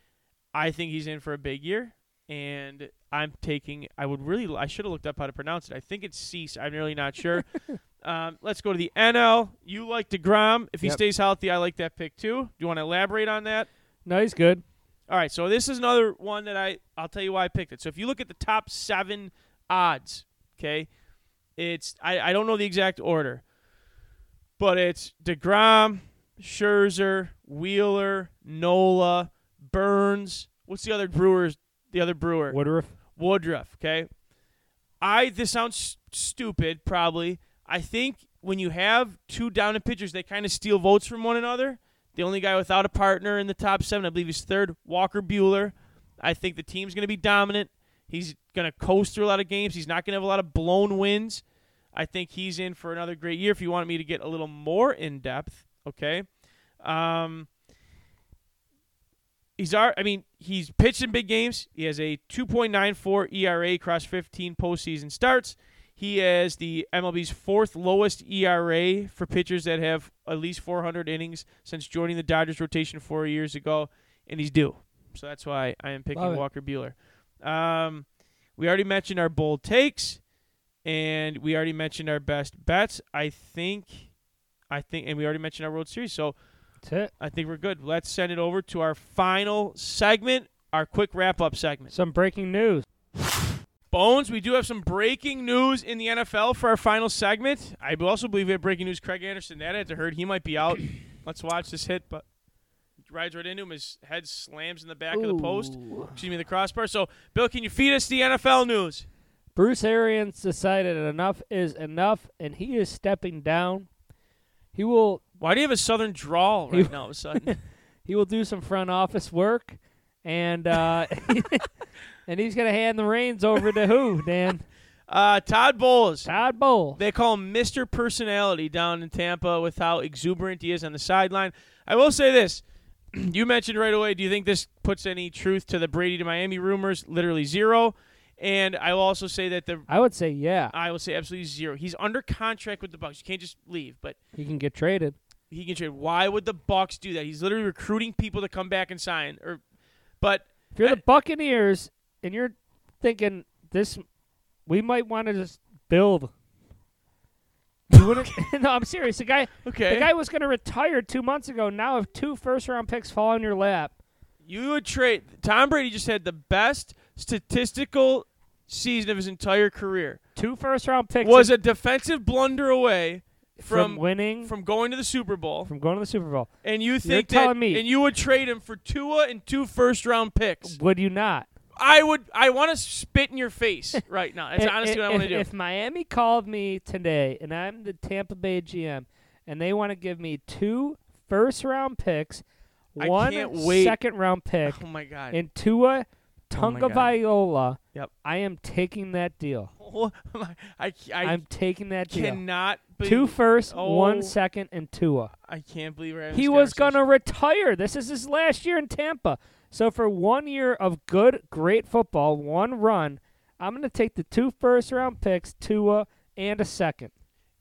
I think he's in for a big year, and I'm taking. I would really. I should have looked up how to pronounce it. I think it's Cease. I'm really not sure. [LAUGHS] um, let's go to the NL. You like Degrom. If he Yep. stays healthy, I like that pick too. Do you want to elaborate on that? No, he's good. All right, so this is another one that I I'll tell you why I picked it. So if you look at the top seven odds, okay, it's I, I don't know the exact order, but it's Degrom, Scherzer, Wheeler, Nola, Burnes. What's the other Brewers? The other Brewer Woodruff. Woodruff. Okay, I this sounds stupid, probably. I think when you have two dominant pitchers, they kind of steal votes from one another. The only guy without a partner in the top seven, I believe he's third, Walker Buehler. I think the team's going to be dominant. He's going to coast through a lot of games. He's not going to have a lot of blown wins. I think he's in for another great year. If you want me to get a little more in depth, okay. Um, he's our, I mean, he's pitched in big games. He has a 2.94 ERA across 15 postseason starts. He has the MLB's fourth lowest ERA for pitchers that have at least 400 innings since joining the Dodgers rotation four years ago, and he's due. So that's why I am picking Walker Buehler. Um, we already mentioned our bold takes, and we already mentioned our best bets. I think, I think, and we already mentioned our World Series. So That's it. I think we're good. Let's send it over to our final segment, our quick wrap up segment. Some breaking news. Bones, we do have some breaking news in the NFL for our final segment. I also believe we have breaking news. Craig Anderson, that I had to hurt. He might be out. [COUGHS] Let's watch this hit, but rides right into him. His head slams in the back of the post. Excuse me, the crossbar. So, Bill, can you feed us the NFL news? Bruce Arians decided enough is enough, and he is stepping down. He will Why do you have a southern drawl He- right now all of a sudden? he will do some front office work, and uh, [LAUGHS] and he's gonna hand the reins over to who? Dan [LAUGHS] uh, Todd Bowles. Todd Bowles. They call him Mr. Personality down in Tampa with how exuberant he is on the sideline. I will say this. [CLEARS THROAT] you mentioned right away, do you think this puts any truth to the Brady to Miami rumors? Literally zero. And I will also say that the I would say yeah, I will say absolutely zero. He's under contract with the Bucs. You can't just leave, but he can get traded. he can trade. Why would the Bucs do that? He's literally recruiting people to come back and sign. Or, but If you're the Buccaneers and you're thinking this, we might want to just build. You wouldn't- [LAUGHS] [LAUGHS] no, I'm serious. The guy, okay, the guy was going to retire two months ago. Now, if two first round picks fall on your lap, You would trade. Tom Brady just had the best statistical season of his entire career. two first round picks Was a defensive blunder away from, from winning, from going to the Super Bowl, from going to the Super Bowl. and you think that, telling me- and you would trade him for Tua and two first round picks. Would you not? I would. I want to spit in your face [LAUGHS] right now. That's If- honestly what I want to do. If Miami called me today and I'm the Tampa Bay GM and they want to give me two first round picks, I one second round pick, oh my god. and Tua Oh my God. Tagovailoa, Yep. I am taking that deal. [LAUGHS] Oh I, I, I'm taking that deal. cannot. Believe, Two first, Oh. one second, and Tua. I can't believe we're He was gonna retire. This is his last year in Tampa. So for one year of good, great football, one run, I'm going to take the two first round picks, Tua, and a second.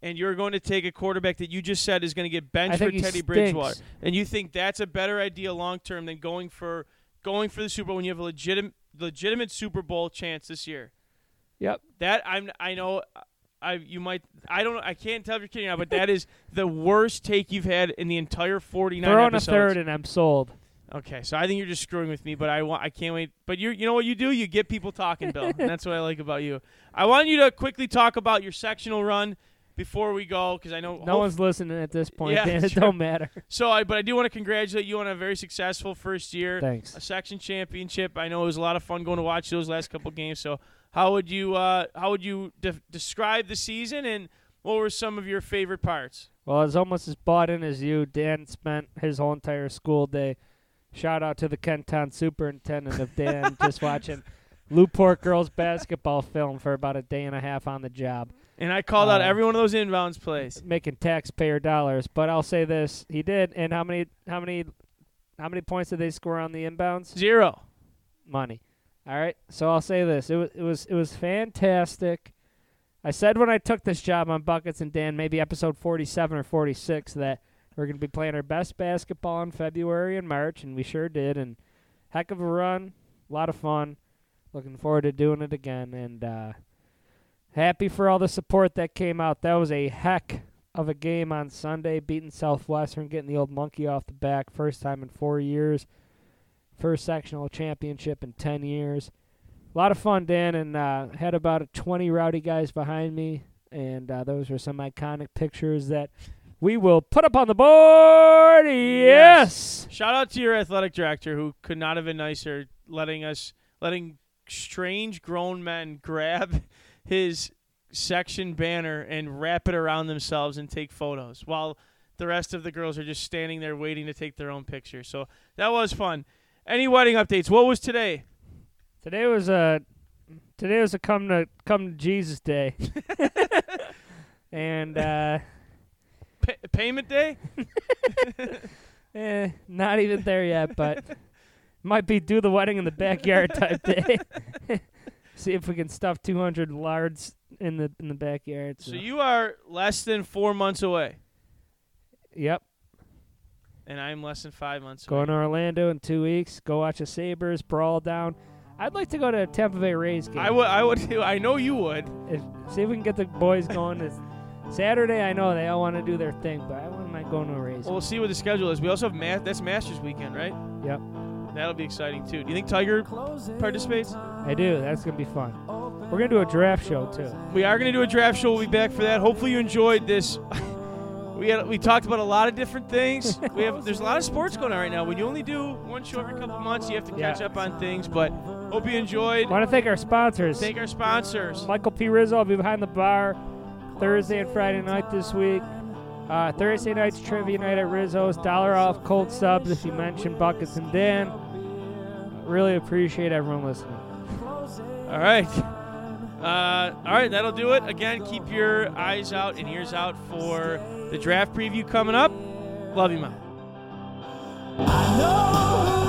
and you're going to take a quarterback that you just said is going to get benched for Teddy stinks. Bridgewater, and you think that's a better idea long term than going for going for the Super Bowl when you have a legitimate legitimate Super Bowl chance this year. Yep. That I'm I know I you might I don't I can't tell if you're kidding now, but that is the worst take you've had in the entire 49 Throw in a third, and I'm sold. Okay, so I think you're just screwing with me, but I want I can't wait. But you you know what you do? You get people talking, Bill. and [LAUGHS] that's what I like about you. I want you to quickly talk about your sectional run before we go because I know No hope- one's listening at this point. Yeah, Dan. It sure. don't matter. So I but I do want to congratulate you on a very successful first year. Thanks. A section championship. I know it was a lot of fun going to watch those last couple games. So how would you uh, how would you de- describe the season and what were some of your favorite parts? Well, it's almost as bought in as you. Dan spent his whole entire school day. Shout out to the Kenton superintendent of Dan just [LAUGHS] watching Newport girls basketball film for about a day and a half on the job. And I called out Uh, every one of those inbounds plays. making taxpayer dollars. But I'll say this: he did. And how many? How many? How many points did they score on the inbounds? Zero. Money. All right. So I'll say this: it was it was it was fantastic. I said when I took this job on Buckets and Dan, maybe episode 47 or 46, that we're going to be playing our best basketball in February and March, and we sure did. And heck of a run, a lot of fun. Looking forward to doing it again, and uh, happy for all the support that came out. That was a heck of a game on Sunday, beating Southwestern, getting the old monkey off the back, first time in four years, first sectional championship in 10 years. A lot of fun, Dan, and uh, had about 20 rowdy guys behind me, and uh, those were some iconic pictures that we will put up on the board. Yes. Shout out to your athletic director who could not have been nicer, letting us letting strange grown men [LAUGHS] grab his section banner and wrap it around themselves and take photos while the rest of the girls are just standing there waiting to take their own picture. So that was fun. Any wedding updates? What was today? Today was a today was a come to come to Jesus day, [LAUGHS] and uh, Pa- payment day? [LAUGHS] eh, not even there yet, but [LAUGHS] might be do the wedding in the backyard type day. See if we can stuff 200 lards in the in the backyard. So you are less than four months away, Yep. and I'm less than five months Going to. Orlando in two weeks. Go watch the Sabres brawl down. I'd like to go to a Tampa Bay Rays game. I would. I would. I know you would. If, see if we can get the boys going. This Saturday, I know they all want to do their thing, but I wouldn't mind going to a Rays. Well, we'll see what the schedule is. We also have ma- that's Masters weekend, right? Yep. That'll be exciting too. Do you think Tiger participates? I do. That's gonna be fun. We're gonna do a draft show too. We are going to do a draft show. We'll be back for that. Hopefully, you enjoyed this. [LAUGHS] we had we talked about a lot of different things. [LAUGHS] we have there's a lot of sports going on right now. When you only do one show every couple months, you have to catch Yeah. up on things. But hope you enjoyed. Want to thank our sponsors. Thank our sponsors. Michael P. Rizzo will be behind the bar Thursday and Friday night this week. Uh, Thursday night's trivia night at Rizzo's. Dollar off cold subs if you mention Buckets and Dan. Really appreciate everyone listening. All right. Uh, all right, that'll do it. Again, keep your eyes out and ears out for the draft preview coming up. Love you, man. I know